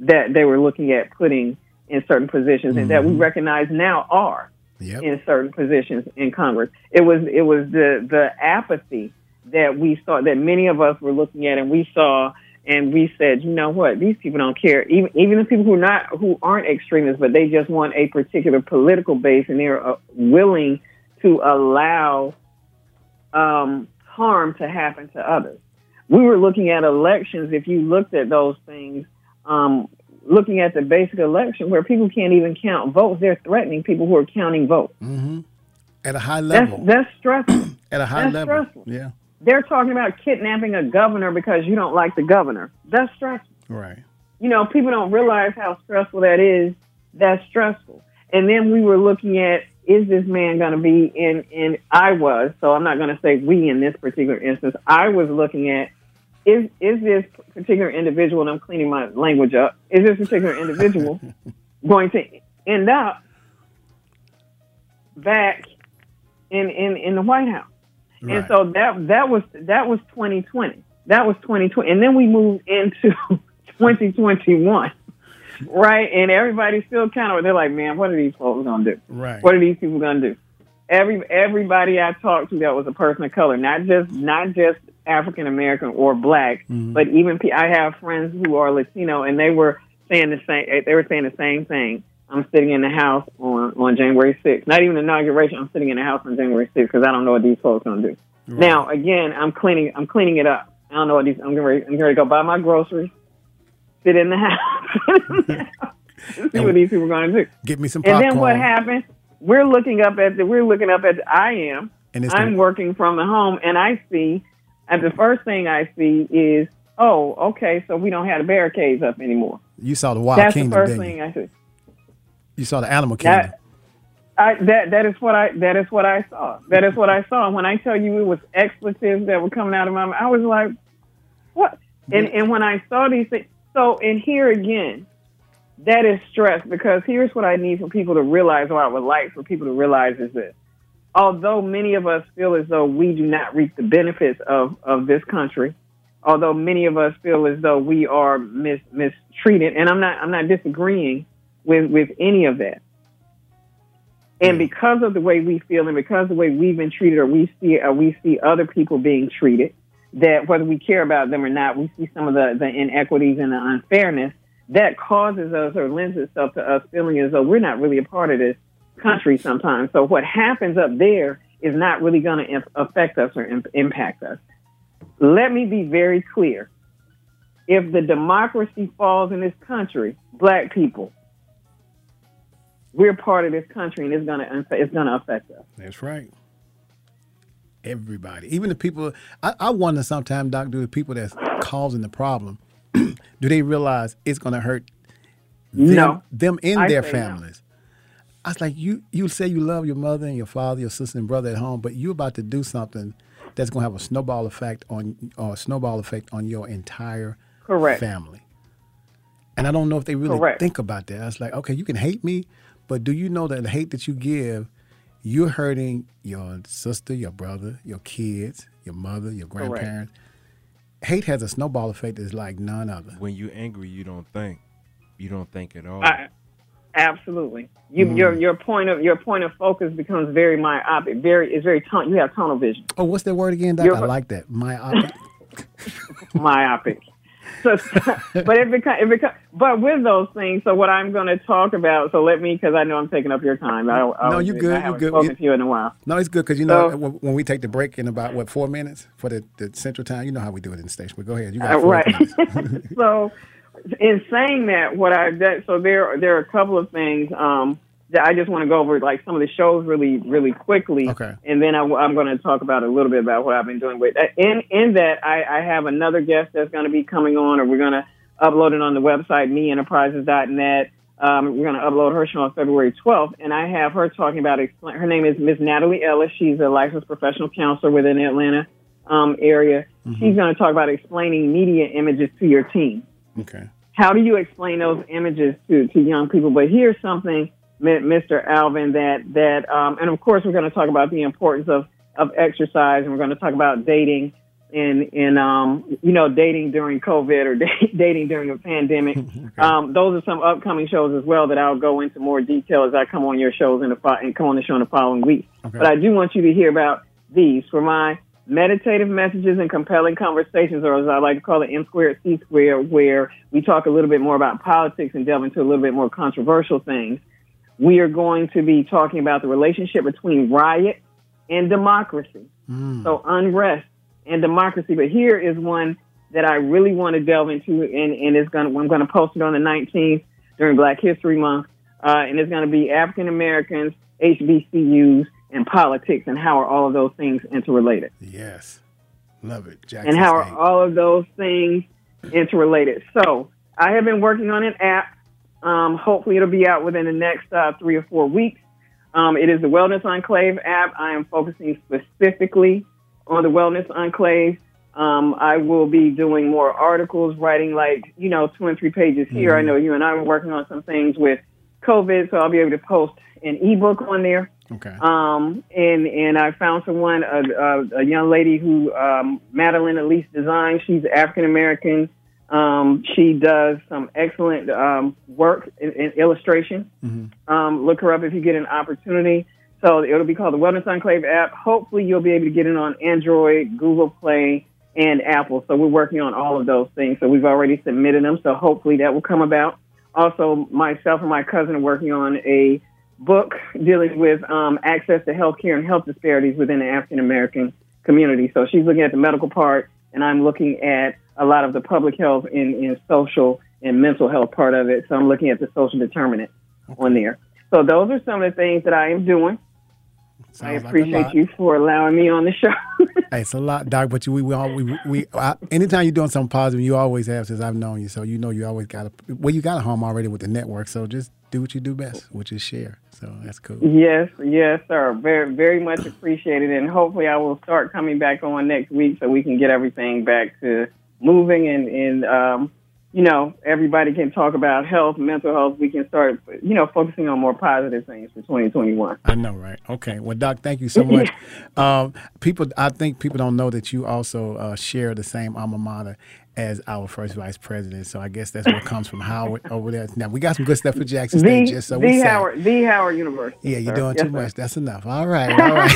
that they were looking at putting in certain positions and that we recognize now are Yep. in certain positions in Congress. It was it was the the apathy that we saw that many of us were looking at and we saw and we said, you know what, these people don't care. Even even the people who not who aren't extremists, but they just want a particular political base and they're uh, willing to allow um, harm to happen to others. We were looking at elections. If you looked at those things, um, looking at the basic election where people can't even count votes, they're threatening people who are counting votes. Mm-hmm. At a high That's level. that's stressful. At a high that's level. stressful. Yeah. They're talking about kidnapping a governor because you don't like the governor. That's stressful. Right. You know, people don't realize how stressful that is. That's stressful. And then we were looking at is this man going to be in in I was so I'm not going to say we in this particular instance. I was looking at is is this particular individual and I'm cleaning my language up. Is this particular individual going to end up back in in in the White House? And so that that was that was 2020. That was 2020, and then we moved into 2021, right? And everybody's still kind of they're like, man, what are these folks gonna do? Right. What are these people gonna do? Every everybody I talked to that was a person of color, not just not just African American or black, mm-hmm. but even pe- I have friends who are Latino, and they were saying the same. They were saying the same thing. I'm sitting in the house on on January 6th. Not even inauguration. I'm sitting in the house on January 6th because I don't know what these folks gonna do. Now again, I'm cleaning. I'm cleaning it up. I don't know what these. I'm going. I'm going to go buy my groceries. Sit in the house, see what these people are going to do. Get me some And then what happened? We're looking up at the we're looking up at the, I am. And it's I'm the- working from the home, and I see. And the first thing I see is, oh, okay, so we don't have the barricades up anymore. You saw the Wild That's Kingdom, the first thing you? I see. You saw the Animal Kingdom. That, I, that that is what I that is what I saw. That is what I saw. And when I tell you it was expletives that were coming out of my mouth, I was like, what? And and when I saw these things, so and here again, that is stress because here's what I need for people to realize, or I would like for people to realize is this. Although many of us feel as though we do not reap the benefits of, of this country, although many of us feel as though we are mis, mistreated, and I'm not I'm not disagreeing with, with any of that. And mm. because of the way we feel and because of the way we've been treated or we see or we see other people being treated, that whether we care about them or not, we see some of the, the inequities and the unfairness that causes us or lends itself to us feeling as though we're not really a part of this country sometimes. So what happens up there is not really going to affect us or im- impact us. Let me be very clear. If the democracy falls in this country, black people, we're part of this country and it's going to it's going to affect us. That's right. Everybody, even the people. I, I wonder sometimes, Doc, do the people that's causing the problem, do they realize it's going to hurt them, No. them and I their say no. families? I was like, you you say you love your mother and your father, your sister and brother at home, but you're about to do something that's going to have a snowball effect on or a snowball effect on your entire Correct. family. And I don't know if they really Correct. think about that. I was like, okay, you can hate me, but do you know that the hate that you give, you're hurting your sister, your brother, your kids, your mother, your Correct. grandparents. Hate has a snowball effect that's like none other. When you're angry, you don't think. You don't think at all. I, absolutely. You, Mm. Your your point of your point of focus becomes very myopic. Very it's very tun- you have tunnel vision. Oh, what's that word again, Doc? You're- I like that. Myopic. myopic. So, but it becomes, it becomes, but with those things. So what I'm going to talk about. So let me, because I know I'm taking up your time. I, I, No, you I good, you haven't good. Spoken You- to you in a while. no, it's good because you know So- when we take the break in about what four minutes for the, the central time, you know how we do it in the station. But go ahead, you got Uh, four right. so, in saying that, what I that, so there there are a couple of things um, I just want to go over, like some of the shows really really quickly, Okay. and then I, am going to talk about a little bit about what I've been doing with. uh, In in that, I, I have another guest that's going to be coming on, or we're going to upload it on the website meenterprises.net. Um, we're going to upload her show on February 12th, and I have her talking about. Explain, her name is Miss Natalie Ellis. She's a licensed professional counselor within the Atlanta um, area. She's going to talk about explaining media images to your team. Okay. How do you explain those images to, to young people? But here's something, Mr. Alvin, that that um, and of course we're going to talk about the importance of of exercise, and we're going to talk about dating and and um, you know dating during COVID or dating during a pandemic. um, those are some upcoming shows as well that I'll go into more detail as I come on your shows in the fo- and come on the show in the following week. Okay. But I do want you to hear about these for my meditative messages and compelling conversations, or as I like to call it, M squared C squared, where we talk a little bit more about politics and delve into a little bit more controversial things. We are going to be talking about the relationship between riot and democracy. So unrest and democracy. But here is one that I really want to delve into, and, and it's gonna I'm going to post it on the 19th during Black History Month, uh, and it's going to be African Americans, HBCUs, and politics, and how are all of those things interrelated, Yes. Love it. Jackson and how State. are all of those things interrelated. So I have been working on an app. Um, hopefully, it'll be out within the next uh, three or four weeks. Um, it is the Wellness Enclave app. I am focusing specifically on the Wellness Enclave. Um, I will be doing more articles, writing like, you know, two and three pages here. I know you and I were working on some things with COVID, so I'll be able to post an ebook on there. Okay. Um, and and I found someone, a, a, a young lady who um, Madeline Elise Design. She's African American. Um, she does some excellent um, work in, in illustration. Um, look her up if you get an opportunity. So it'll be called the Wellness Enclave app. Hopefully, you'll be able to get it on Android, Google Play, and Apple. So we're working on all of those things. So we've already submitted them. So hopefully that will come about. Also, myself and my cousin are working on a book dealing with um, access to health care and health disparities within the African American community. So she's looking at the medical part, and I'm looking at a lot of the public health and, and social and mental health part of it. So I'm looking at the social determinant on there. So those are some of the things that I am doing. I Sounds like a appreciate lot. you for allowing me on the show. Hey, it's a lot, Doc. But you, we, we, all, we, we I, anytime you're doing something positive, you always have since I've known you. So you know you always got a well, you got a home already with the network. So just do what you do best, which is share. So that's cool. yes, yes, sir. Very, very much appreciated. And hopefully I will start coming back on next week so we can get everything back to moving and, and um, you know, everybody can talk about health, mental health. We can start, you know, focusing on more positive things for 2021. I know, right? Okay. Well, Doc, thank you so much. um, people, I think people don't know that you also uh, share the same alma mater as our first vice president. So I guess that's what comes from Howard over there. Now we got some good stuff for Jackson State, The, just so we the. Howard, the Howard University. Yeah, you're sir. doing Yes, too sir. much. That's enough. All right, all right.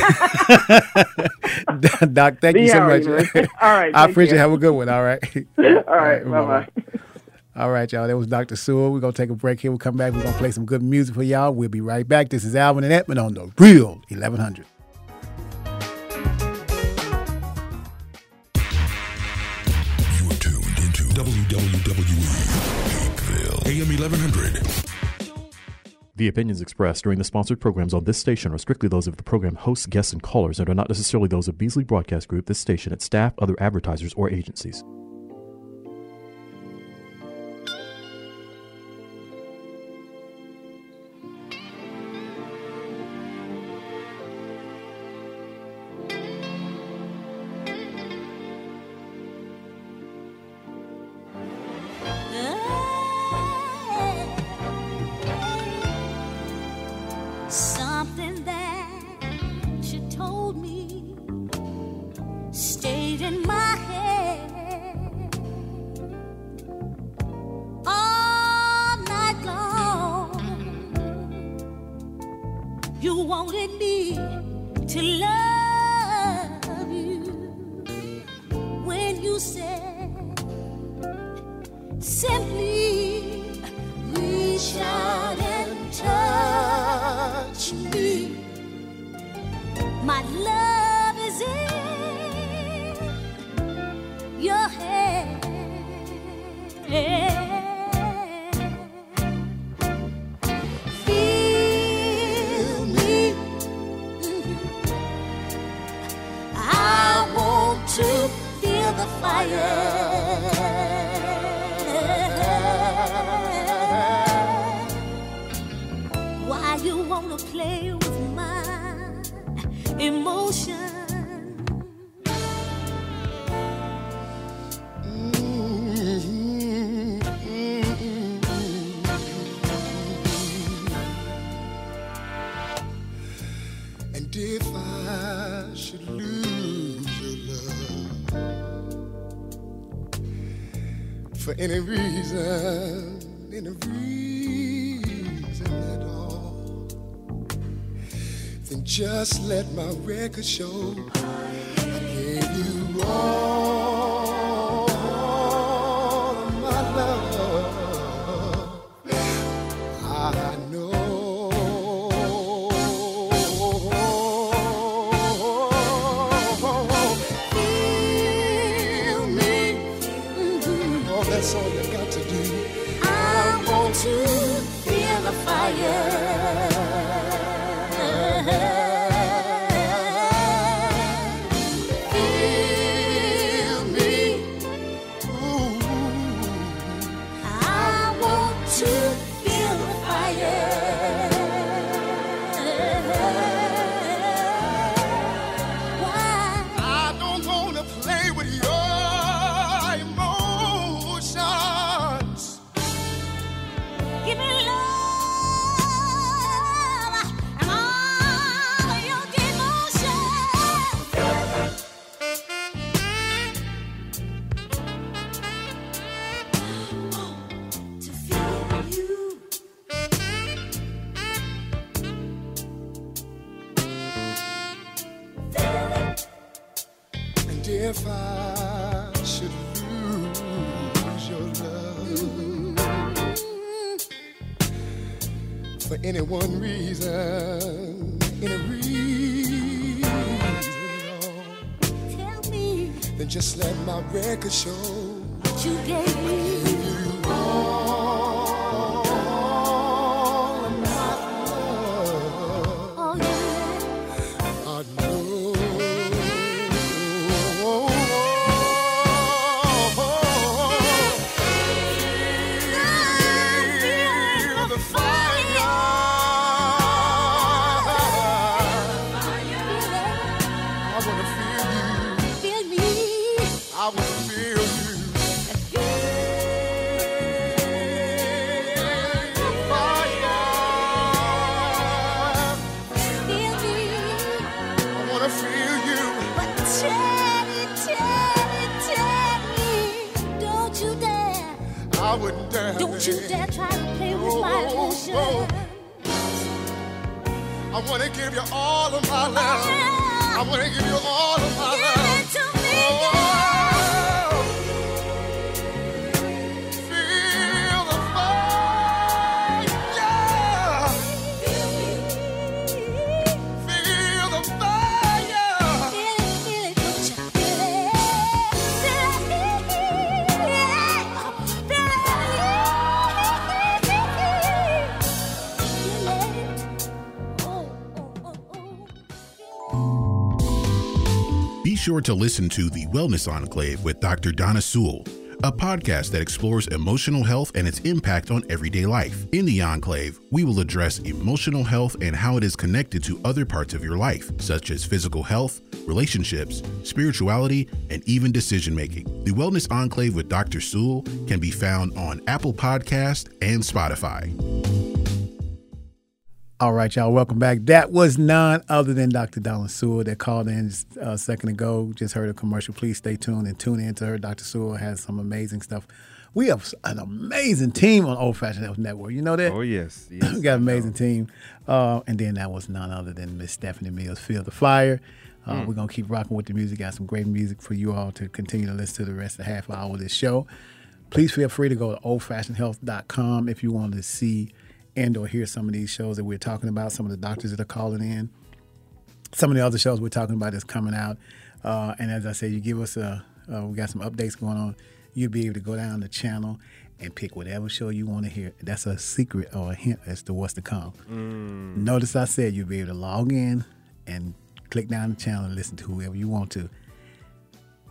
Doc, thank The you so Howard much. University. All right, I appreciate it. Have a good one. All right. All right, bye bye. All right, y'all. That was Dr. Sewell. We're going to take a break here. We'll come back. We're going to play some good music for y'all. We'll be right back. This is Alvin and Edmund on the Real 1100. 1100. The opinions expressed during the sponsored programs on this station are strictly those of the program hosts, guests, and callers and are not necessarily those of Beasley Broadcast Group, this station, its staff, other advertisers, or agencies. Record show record show sure to listen to The Wellness Enclave with Dr. Donna Sewell, a podcast that explores emotional health and its impact on everyday life. In The Enclave, we will address emotional health and how it is connected to other parts of your life, such as physical health, relationships, spirituality, and even decision making. The Wellness Enclave with Dr. Sewell can be found on Apple Podcast and Spotify. All right, y'all, welcome back. That was none other than Dr. Donna Sewell that called in just a second ago. Just heard a commercial. Please stay tuned and tune in to her. Dr. Sewell has some amazing stuff. We have an amazing team on Old Fashioned Health Network. You know that? Oh yes, yes. we got an amazing team. Uh, and then that was none other than Miss Stephanie Mills, Feel the Fire. Uh, Mm. We're going to keep rocking with the music. Got some great music for you all to continue to listen to the rest of the half hour of this show. Please feel free to go to oldfashionedhealth.com if you want to see and or hear some of these shows that we're talking about, some of the doctors that are calling in, some of the other shows we're talking about that's coming out. Uh, and as I said, you give us a, uh, we got some updates going on. You'll be able to go down the channel and pick whatever show you want to hear. That's a secret or a hint as to what's to come. Notice I said you'll be able to log in and click down the channel and listen to whoever you want to.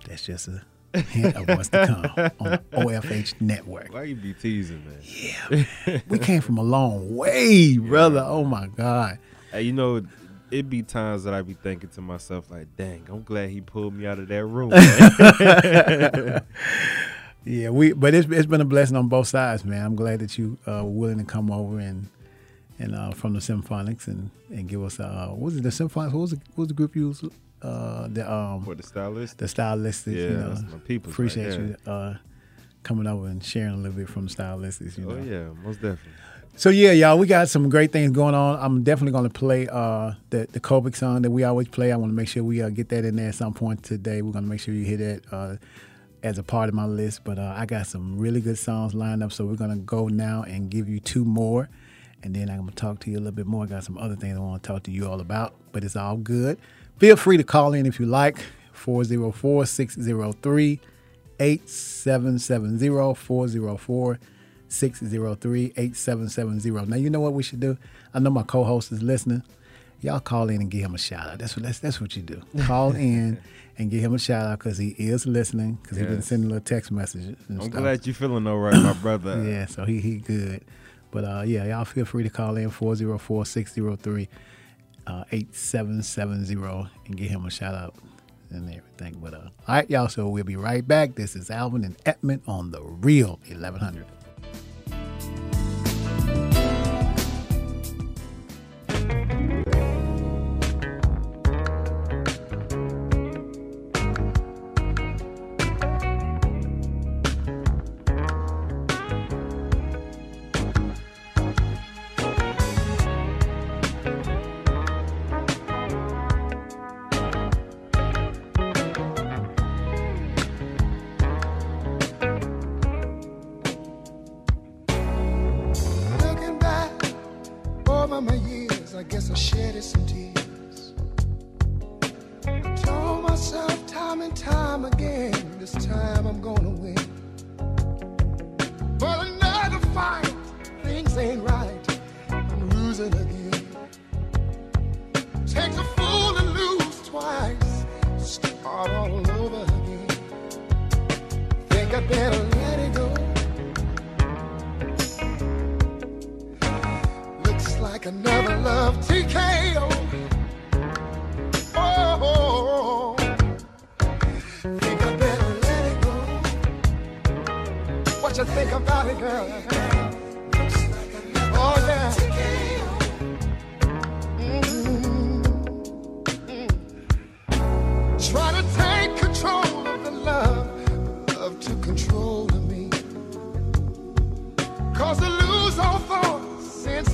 That's just a hint of what's to come on the OFH network. Why you be teasing, man? Yeah, we came from a long way, brother. Oh my God. Hey, you know, it be times that I be thinking to myself, like, dang, I'm glad he pulled me out of that room. man. Yeah, we but it's it's been a blessing on both sides, man. I'm glad that you uh, were willing to come over and and uh, from the Symphonics and and give us uh what was it the Symphonics? What was the, what was the group you was uh the um For the stylistic? the stylistics? Yeah, you know, that's my peoples right Appreciate there. you uh coming over and sharing a little bit from the stylistics. You know. oh yeah, most definitely. So yeah, y'all, we got some great things going on. I'm definitely going to play uh, the the Kobik song that we always play. I want to make sure we uh, get that in there at some point today. We're going to make sure you hear that uh, as a part of my list. But uh, I got some really good songs lined up, so we're going to go now and give you two more, and then I'm going to talk to you a little bit more. I got some other things I want to talk to you all about, but it's all good. Feel free to call in if you like. 404 603 8770 404 603 8770. Now, you know what we should do? I know my co host is listening. Y'all call in and give him a shout out. That's what, that's, that's what you do. Call in and give him a shout out because he is listening because he's been sending little text messages. And I'm stuff. glad you're feeling all right, my brother. Yeah, so he he good. But uh, yeah, y'all feel free to call in 404 603 uh, 8770 and give him a shout out and everything. But uh, all right, y'all, so we'll be right back. This is Alvin and Edmund on the real 1100.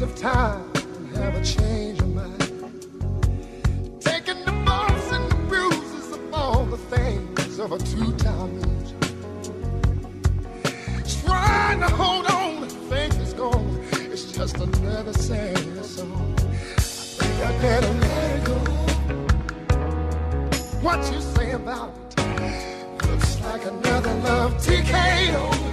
of time, have a change of mind. Taking the bumps and the bruises of all the things of a two-time loser. Trying to hold on to think it's gone. It's just another sad song. I think I better let it go. What you say about it looks like another love TKO.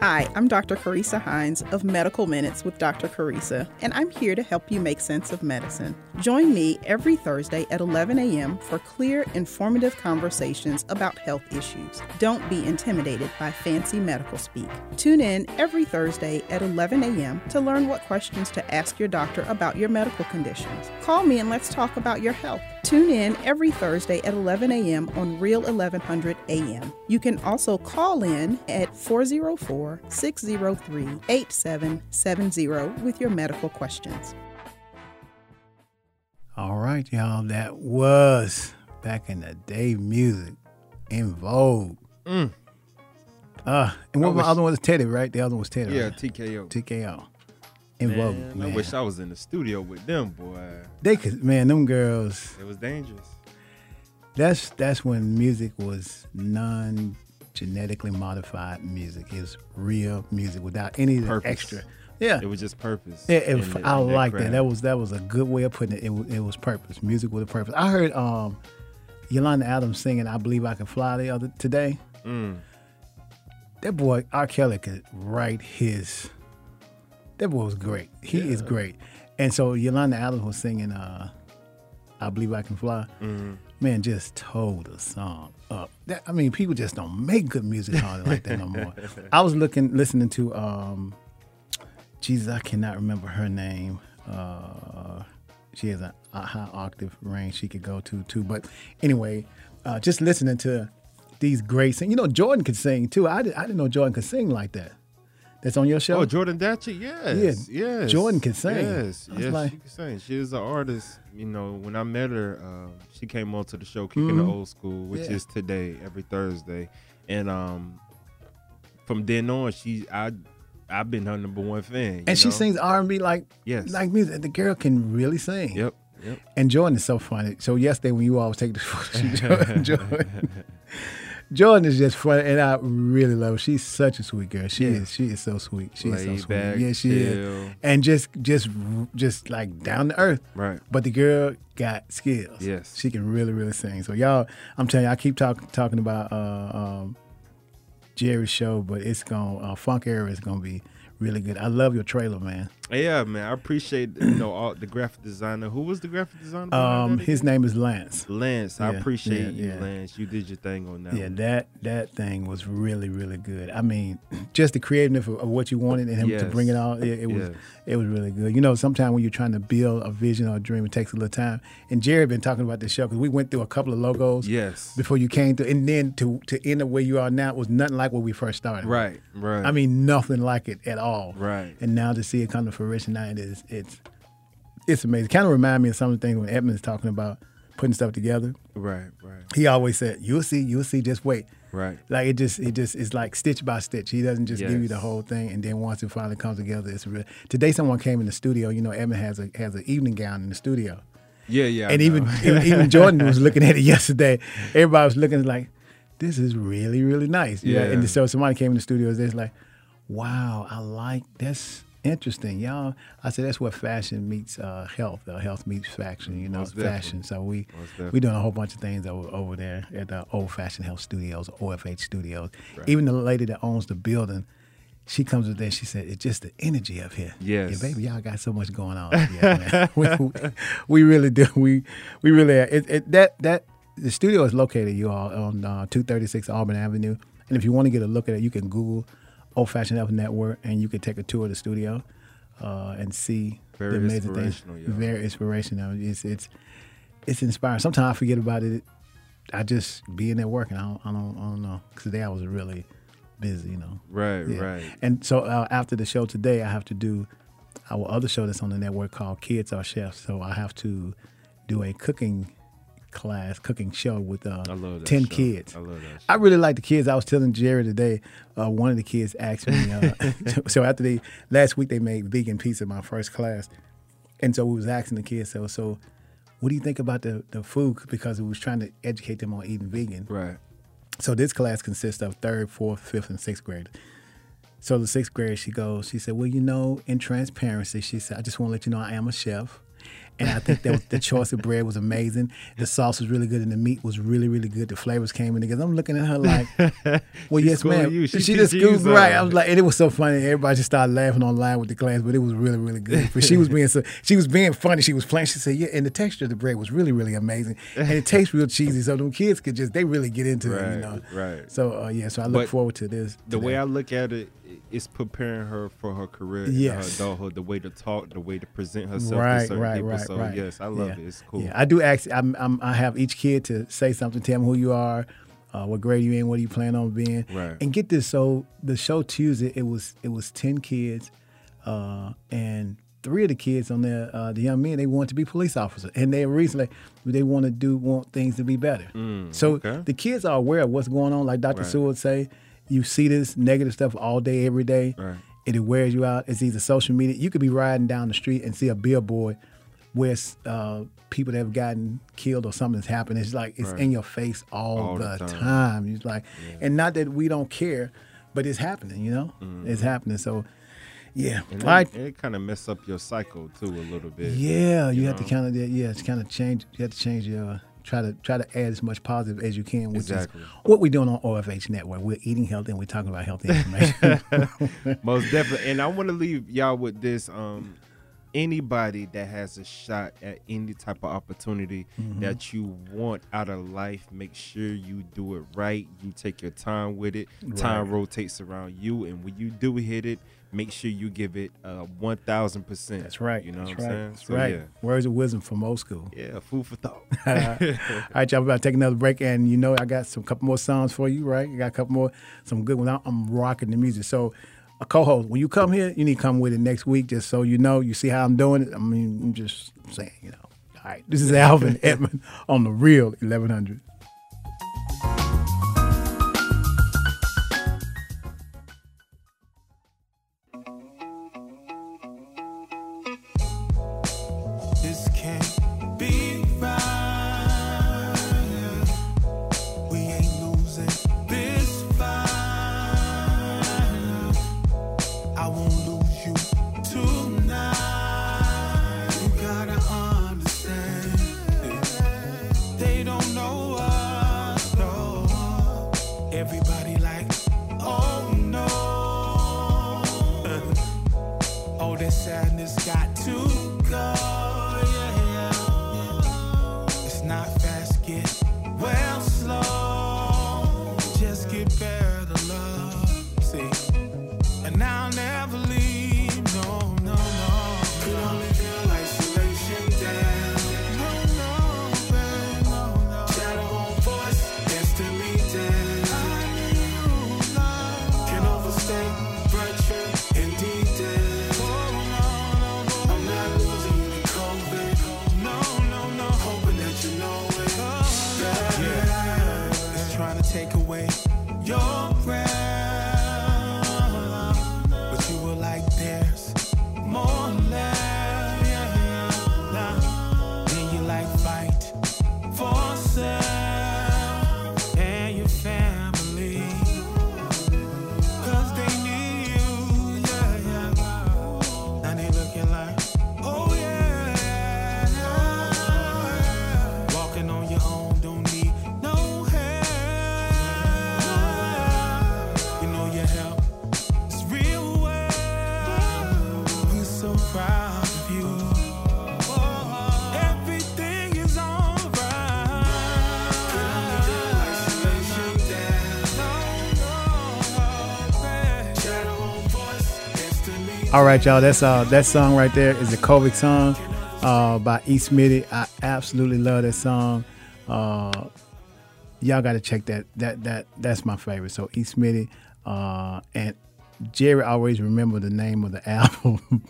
Hi, I'm Dr. Carissa Hines of Medical Minutes with Dr. Carissa, and I'm here to help you make sense of medicine. Join me every Thursday at 11 a.m. for clear, informative conversations about health issues. Don't be intimidated by fancy medical speak. Tune in every Thursday at 11 a.m. to learn what questions to ask your doctor about your medical conditions. Call me and let's talk about your health. Tune in every Thursday at 11 a.m. on Real 1100 a.m. You can also call in at 404 603 8770 with your medical questions. All right, y'all. That was back in the day music in vogue. Mm. Uh, and I what was the other one was Teddy, right? The other one was Teddy. Yeah, right? TKO. TKO. In vogue. Man, Man. I wish I was in the studio with them, boy. They could, man, them girls. It was dangerous. That's that's when music was non genetically modified music. It was real music without any of the Purpose. extra. Yeah, It was just purpose. Yeah, it, in I like that. That was that was a good way of putting it. It, it was purpose. Music with a purpose. I heard um, Yolanda Adams singing "I Believe I Can Fly" the other today. Mm. That boy R. Kelly could write his. That boy was great. He is great. And so Yolanda Adams was singing uh, "I Believe I Can Fly." Mhm. Man, just told the song up. That, I mean, people just don't make good music like that no more. I was looking, listening to, um, Jesus, I cannot remember her name. Uh, she has a, a high octave range she could go to too. But anyway, uh, just listening to these great sing. You know, Jordan could sing too. I, did, I didn't know Jordan could sing like that. That's on your show. Oh, Jordan Datcher, yes, Yeah, yes. Jordan can sing. Yes, yes, like- she can sing. She is an artist. You know, when I met her, um, she came on to the show Kicking the Mhm. Old School, which Yeah. is today, every Thursday, and um, from then on, she I I've been her number one fan. you and she know? sings R and B like Yes. like music. The girl can really sing. Yep, yep. And Jordan is so funny. So yesterday when you all was taking the photo, Jordan, Jordan, Jordan is just funny, and I really love her. She's such a sweet girl. She Yeah. is. She is so sweet. She is so Laid sweet. yeah, she chill. is. And just, just, just like down to earth. Right. But the girl got skills. Yes. She can really, really sing. So y'all, I'm telling you, I keep talking talking about uh, um, Jerry's show, but it's going to uh, Funk Era is gonna be really good. I love your trailer, man. Yeah, man, I appreciate you know all the graphic designer. Who was the graphic designer? Um, his name is Lance. Lance. I appreciate yeah, you, yeah. Lance. You did your thing on that. Yeah, one. that that thing was really really good. I mean, just the creativeness of, of what you wanted and him to bring it all. it, it was Yes. it was really good. You know, sometimes when you're trying to build a vision or a dream, it takes a little time. And Jerry been talking about this show because we went through a couple of logos. Yes. Before you came through, and then to to end up where you are now was nothing like when we first started. Right, right. I mean, nothing like it at all. Right. And now to see it come to fruition, now it is it's it's amazing. Kind of remind me of some of the things when Edmund's talking about putting stuff together. Right, right, He always said, "You'll see, you'll see. Just wait." right. Like it just, it just is like stitch by stitch. He doesn't just give you the whole thing, and then once it finally comes together, it's real. Today, someone came in the studio. You know, Edmund has a has an evening gown in the studio, Yeah, yeah. And even even even Jordan was looking at it yesterday. Everybody was looking like, "This is really really nice." Yeah. Yeah. And so somebody came in the studio. It's like, "Wow, I like that's." Interesting, y'all. I said that's where fashion meets uh, health. Uh, health meets fashion. You know, Most fashion. definitely. So we we doing a whole bunch of things over, over there at the Old Fashioned Health Studios, OFH Studios. Right. Even the lady that owns the building, she comes with there. She said, "It's just the energy up here." Yes. yeah, baby, y'all got so much going on. man. we, we- really do. We we really are. It, it, that that the studio is located, you all, on uh, two thirty six Auburn Avenue. And if you want to get a look at it, you can Google Old Fashioned Health Network, and you can take a tour of the studio uh, and see Very the amazing things. inspirational, y'all. Very inspirational. It's it's it's inspiring. Sometimes I forget about it. I just be in there working. I don't I don't, I don't know. 'Cause today I was really busy, you know. Right, Yeah. right. And so uh, after the show today, I have to do our other show that's on the network called Kids Are Chefs. So I have to do a cooking class, cooking show with uh, I love 10 show. kids. I love. I really like the kids. I was telling Jerry today, uh, one of the kids asked me, uh, so after they, last week they made vegan pizza, my first class. And so we was asking the kids, so, so what do you think about the, the food? Because we was trying to educate them on eating vegan. Right. So this class consists of third, fourth, fifth, and sixth grade. So the sixth grade, she goes, she said, well, you know, in transparency, she said, I just want to let you know I am a chef. And I think that was, the choice of bread was amazing. The sauce was really good, and the meat was really, really good. The flavors came in together. I'm looking at her like, "Well, yes, ma'am." you. She She, just scooped right. I was like, and it was so funny. Everybody just started laughing online with the class, but it was really, really good. But she was being so, she was being funny. She was playing. She said, "Yeah," and the texture of the bread was really, really amazing, and it tastes real cheesy. So them kids could just they really get into it, you know. right. So uh, yeah, so I look But forward to this. The to way. I look at it, it's preparing her for her career and Yes. her adulthood. The way to talk, the way to present herself to right, certain right, people. right, so right. yes, I love Yeah. it. It's cool. Yeah, I do ask. I'm, I'm, I have each kid to say something. Tell them who you are, uh, what grade you in, what do you plan on being, Right. and get this. So the show Tuesday, it was it was ten kids, uh, and three of the kids on there, uh, the young men, they want to be police officers, and they recently they want to do want things to be better. Mm, so okay. the kids are aware of what's going on. Like Dr. Right. Sewell would say, you see this negative stuff all day, every day. Right. and it wears you out. It's either social media. You could be riding down the street and see a billboard where uh, people that have gotten killed or something's happened. It's like it's Right. in your face all, All the, the time. time. It's like, and not that we don't care, but it's happening. You know, it's happening. So, yeah, And right. it, it kind of mess up your cycle too a little bit. Yeah, you, have to kind of yeah, it's kind of change. You have to change your try to try to add as much positive as you can, which Exactly. is what we're doing on OFH Network. We're eating healthy and we're talking about healthy information. Most definitely. And I want to leave y'all with this. Um, anybody that has a shot at any type of opportunity Mhm. that you want out of life, make sure you do it right. You take your time with it. Time rotates around you, and when you do hit it, make sure you give it uh, one thousand percent. That's right. You know That's what I'm right. saying? That's So, right. Yeah. Words of wisdom from old school. Yeah, food for thought. All right, y'all. We're about to take another break, and you know I got some couple more songs for you, right? I got a couple more, some good ones. I'm- I'm rocking the music. So, a co-host, when you come here, you need to come with it next week, just so you know. You see how I'm doing it. I mean, I'm just saying, you know. All right, this is Alvin Edmund on the Real 1100. All right, y'all. That's uh that song right there is a Kovic song uh by E. Smitty. I absolutely love that song. Uh y'all gotta check that. That that that's my favorite. So E. Smitty, uh and Jerry always remember the name of the album.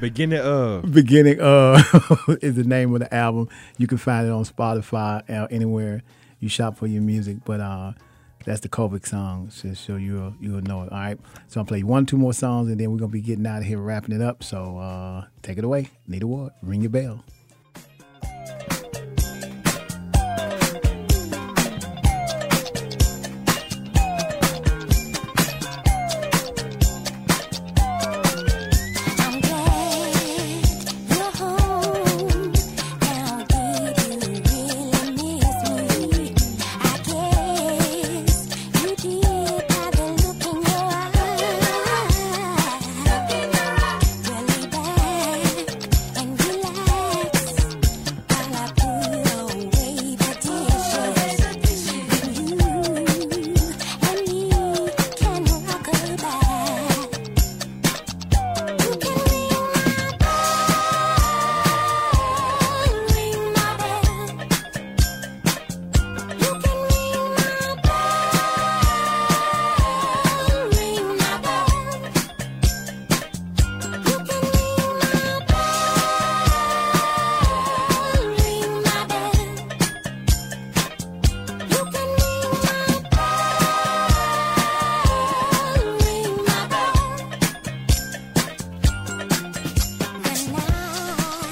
Beginning of. Beginning of is the name of the album. You can find it on Spotify uh, anywhere you shop for your music. But uh that's the Kovic song, so, so you'll you'll know it. All right. So I'll play one, two more songs, and then we're gonna be getting out of here, wrapping it up. So uh take it away. Anita Ward. Ring your bell.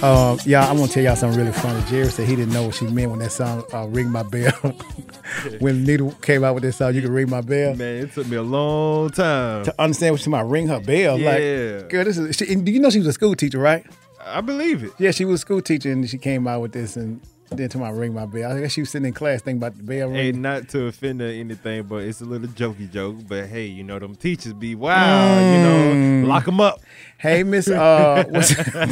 Um, yeah, I'm gonna tell y'all something really funny. Jerry said he didn't know what she meant when that song uh, "Ring My Bell." when Nita came out with this song, "You Can Ring My Bell." Man, it took me a long time to understand what she meant. Ring her bell. Yeah. Like, girl, this is. She, and do you know she was a school teacher, right? I believe it. Yeah, she was a school teacher, and she came out with this, and then to my ring my bell. I guess she was sitting in class thinking about the bell ring. Hey, not to offend her or anything, but it's a little jokey joke. But hey, you know them teachers be wow, you know, lock them up. Hey, Miss. Uh, what's all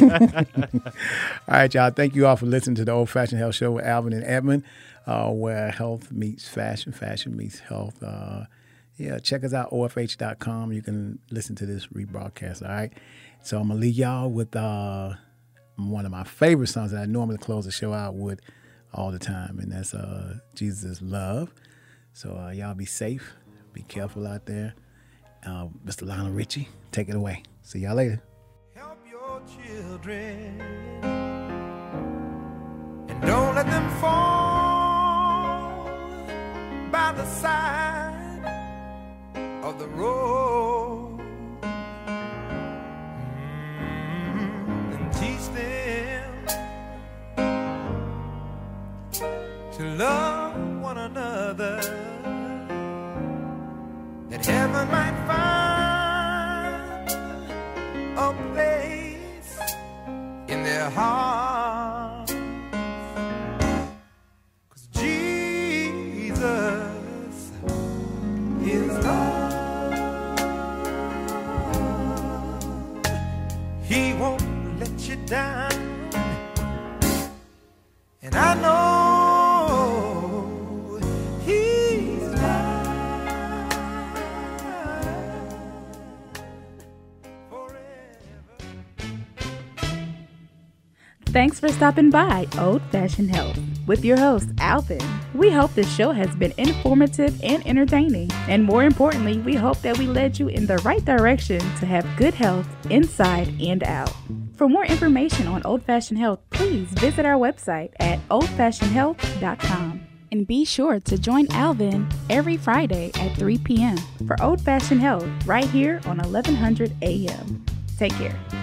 right, y'all. Thank you all for listening to the Old Fashioned Health Show with Alvin and Edmund, uh, where health meets fashion, fashion meets health. Uh, yeah, check us out, ofh.com. You can listen to this rebroadcast. All right. So I'm to leave y'all with uh, one of my favorite songs that I normally close the show out with all the time, and that's uh, Jesus Love. So uh, y'all be safe, be careful out there. Uh, Mr. Lionel Richie, take it away. See y'all later. Help your children and don't let them fall by the side of the road to love one another that heaven might find a place in their hearts. 'Cause Jesus is love. He won't let you down. And I know Thanks for stopping by Old Fashioned Health with your host, Alvin. We hope this show has been informative and entertaining. And more importantly, we hope that we led you in the right direction to have good health inside and out. For more information on Old Fashioned Health, please visit our website at oldfashionedhealth.com. And be sure to join Alvin every Friday at 3 p.m. for Old Fashioned Health right here on 1100 a.m. Take care.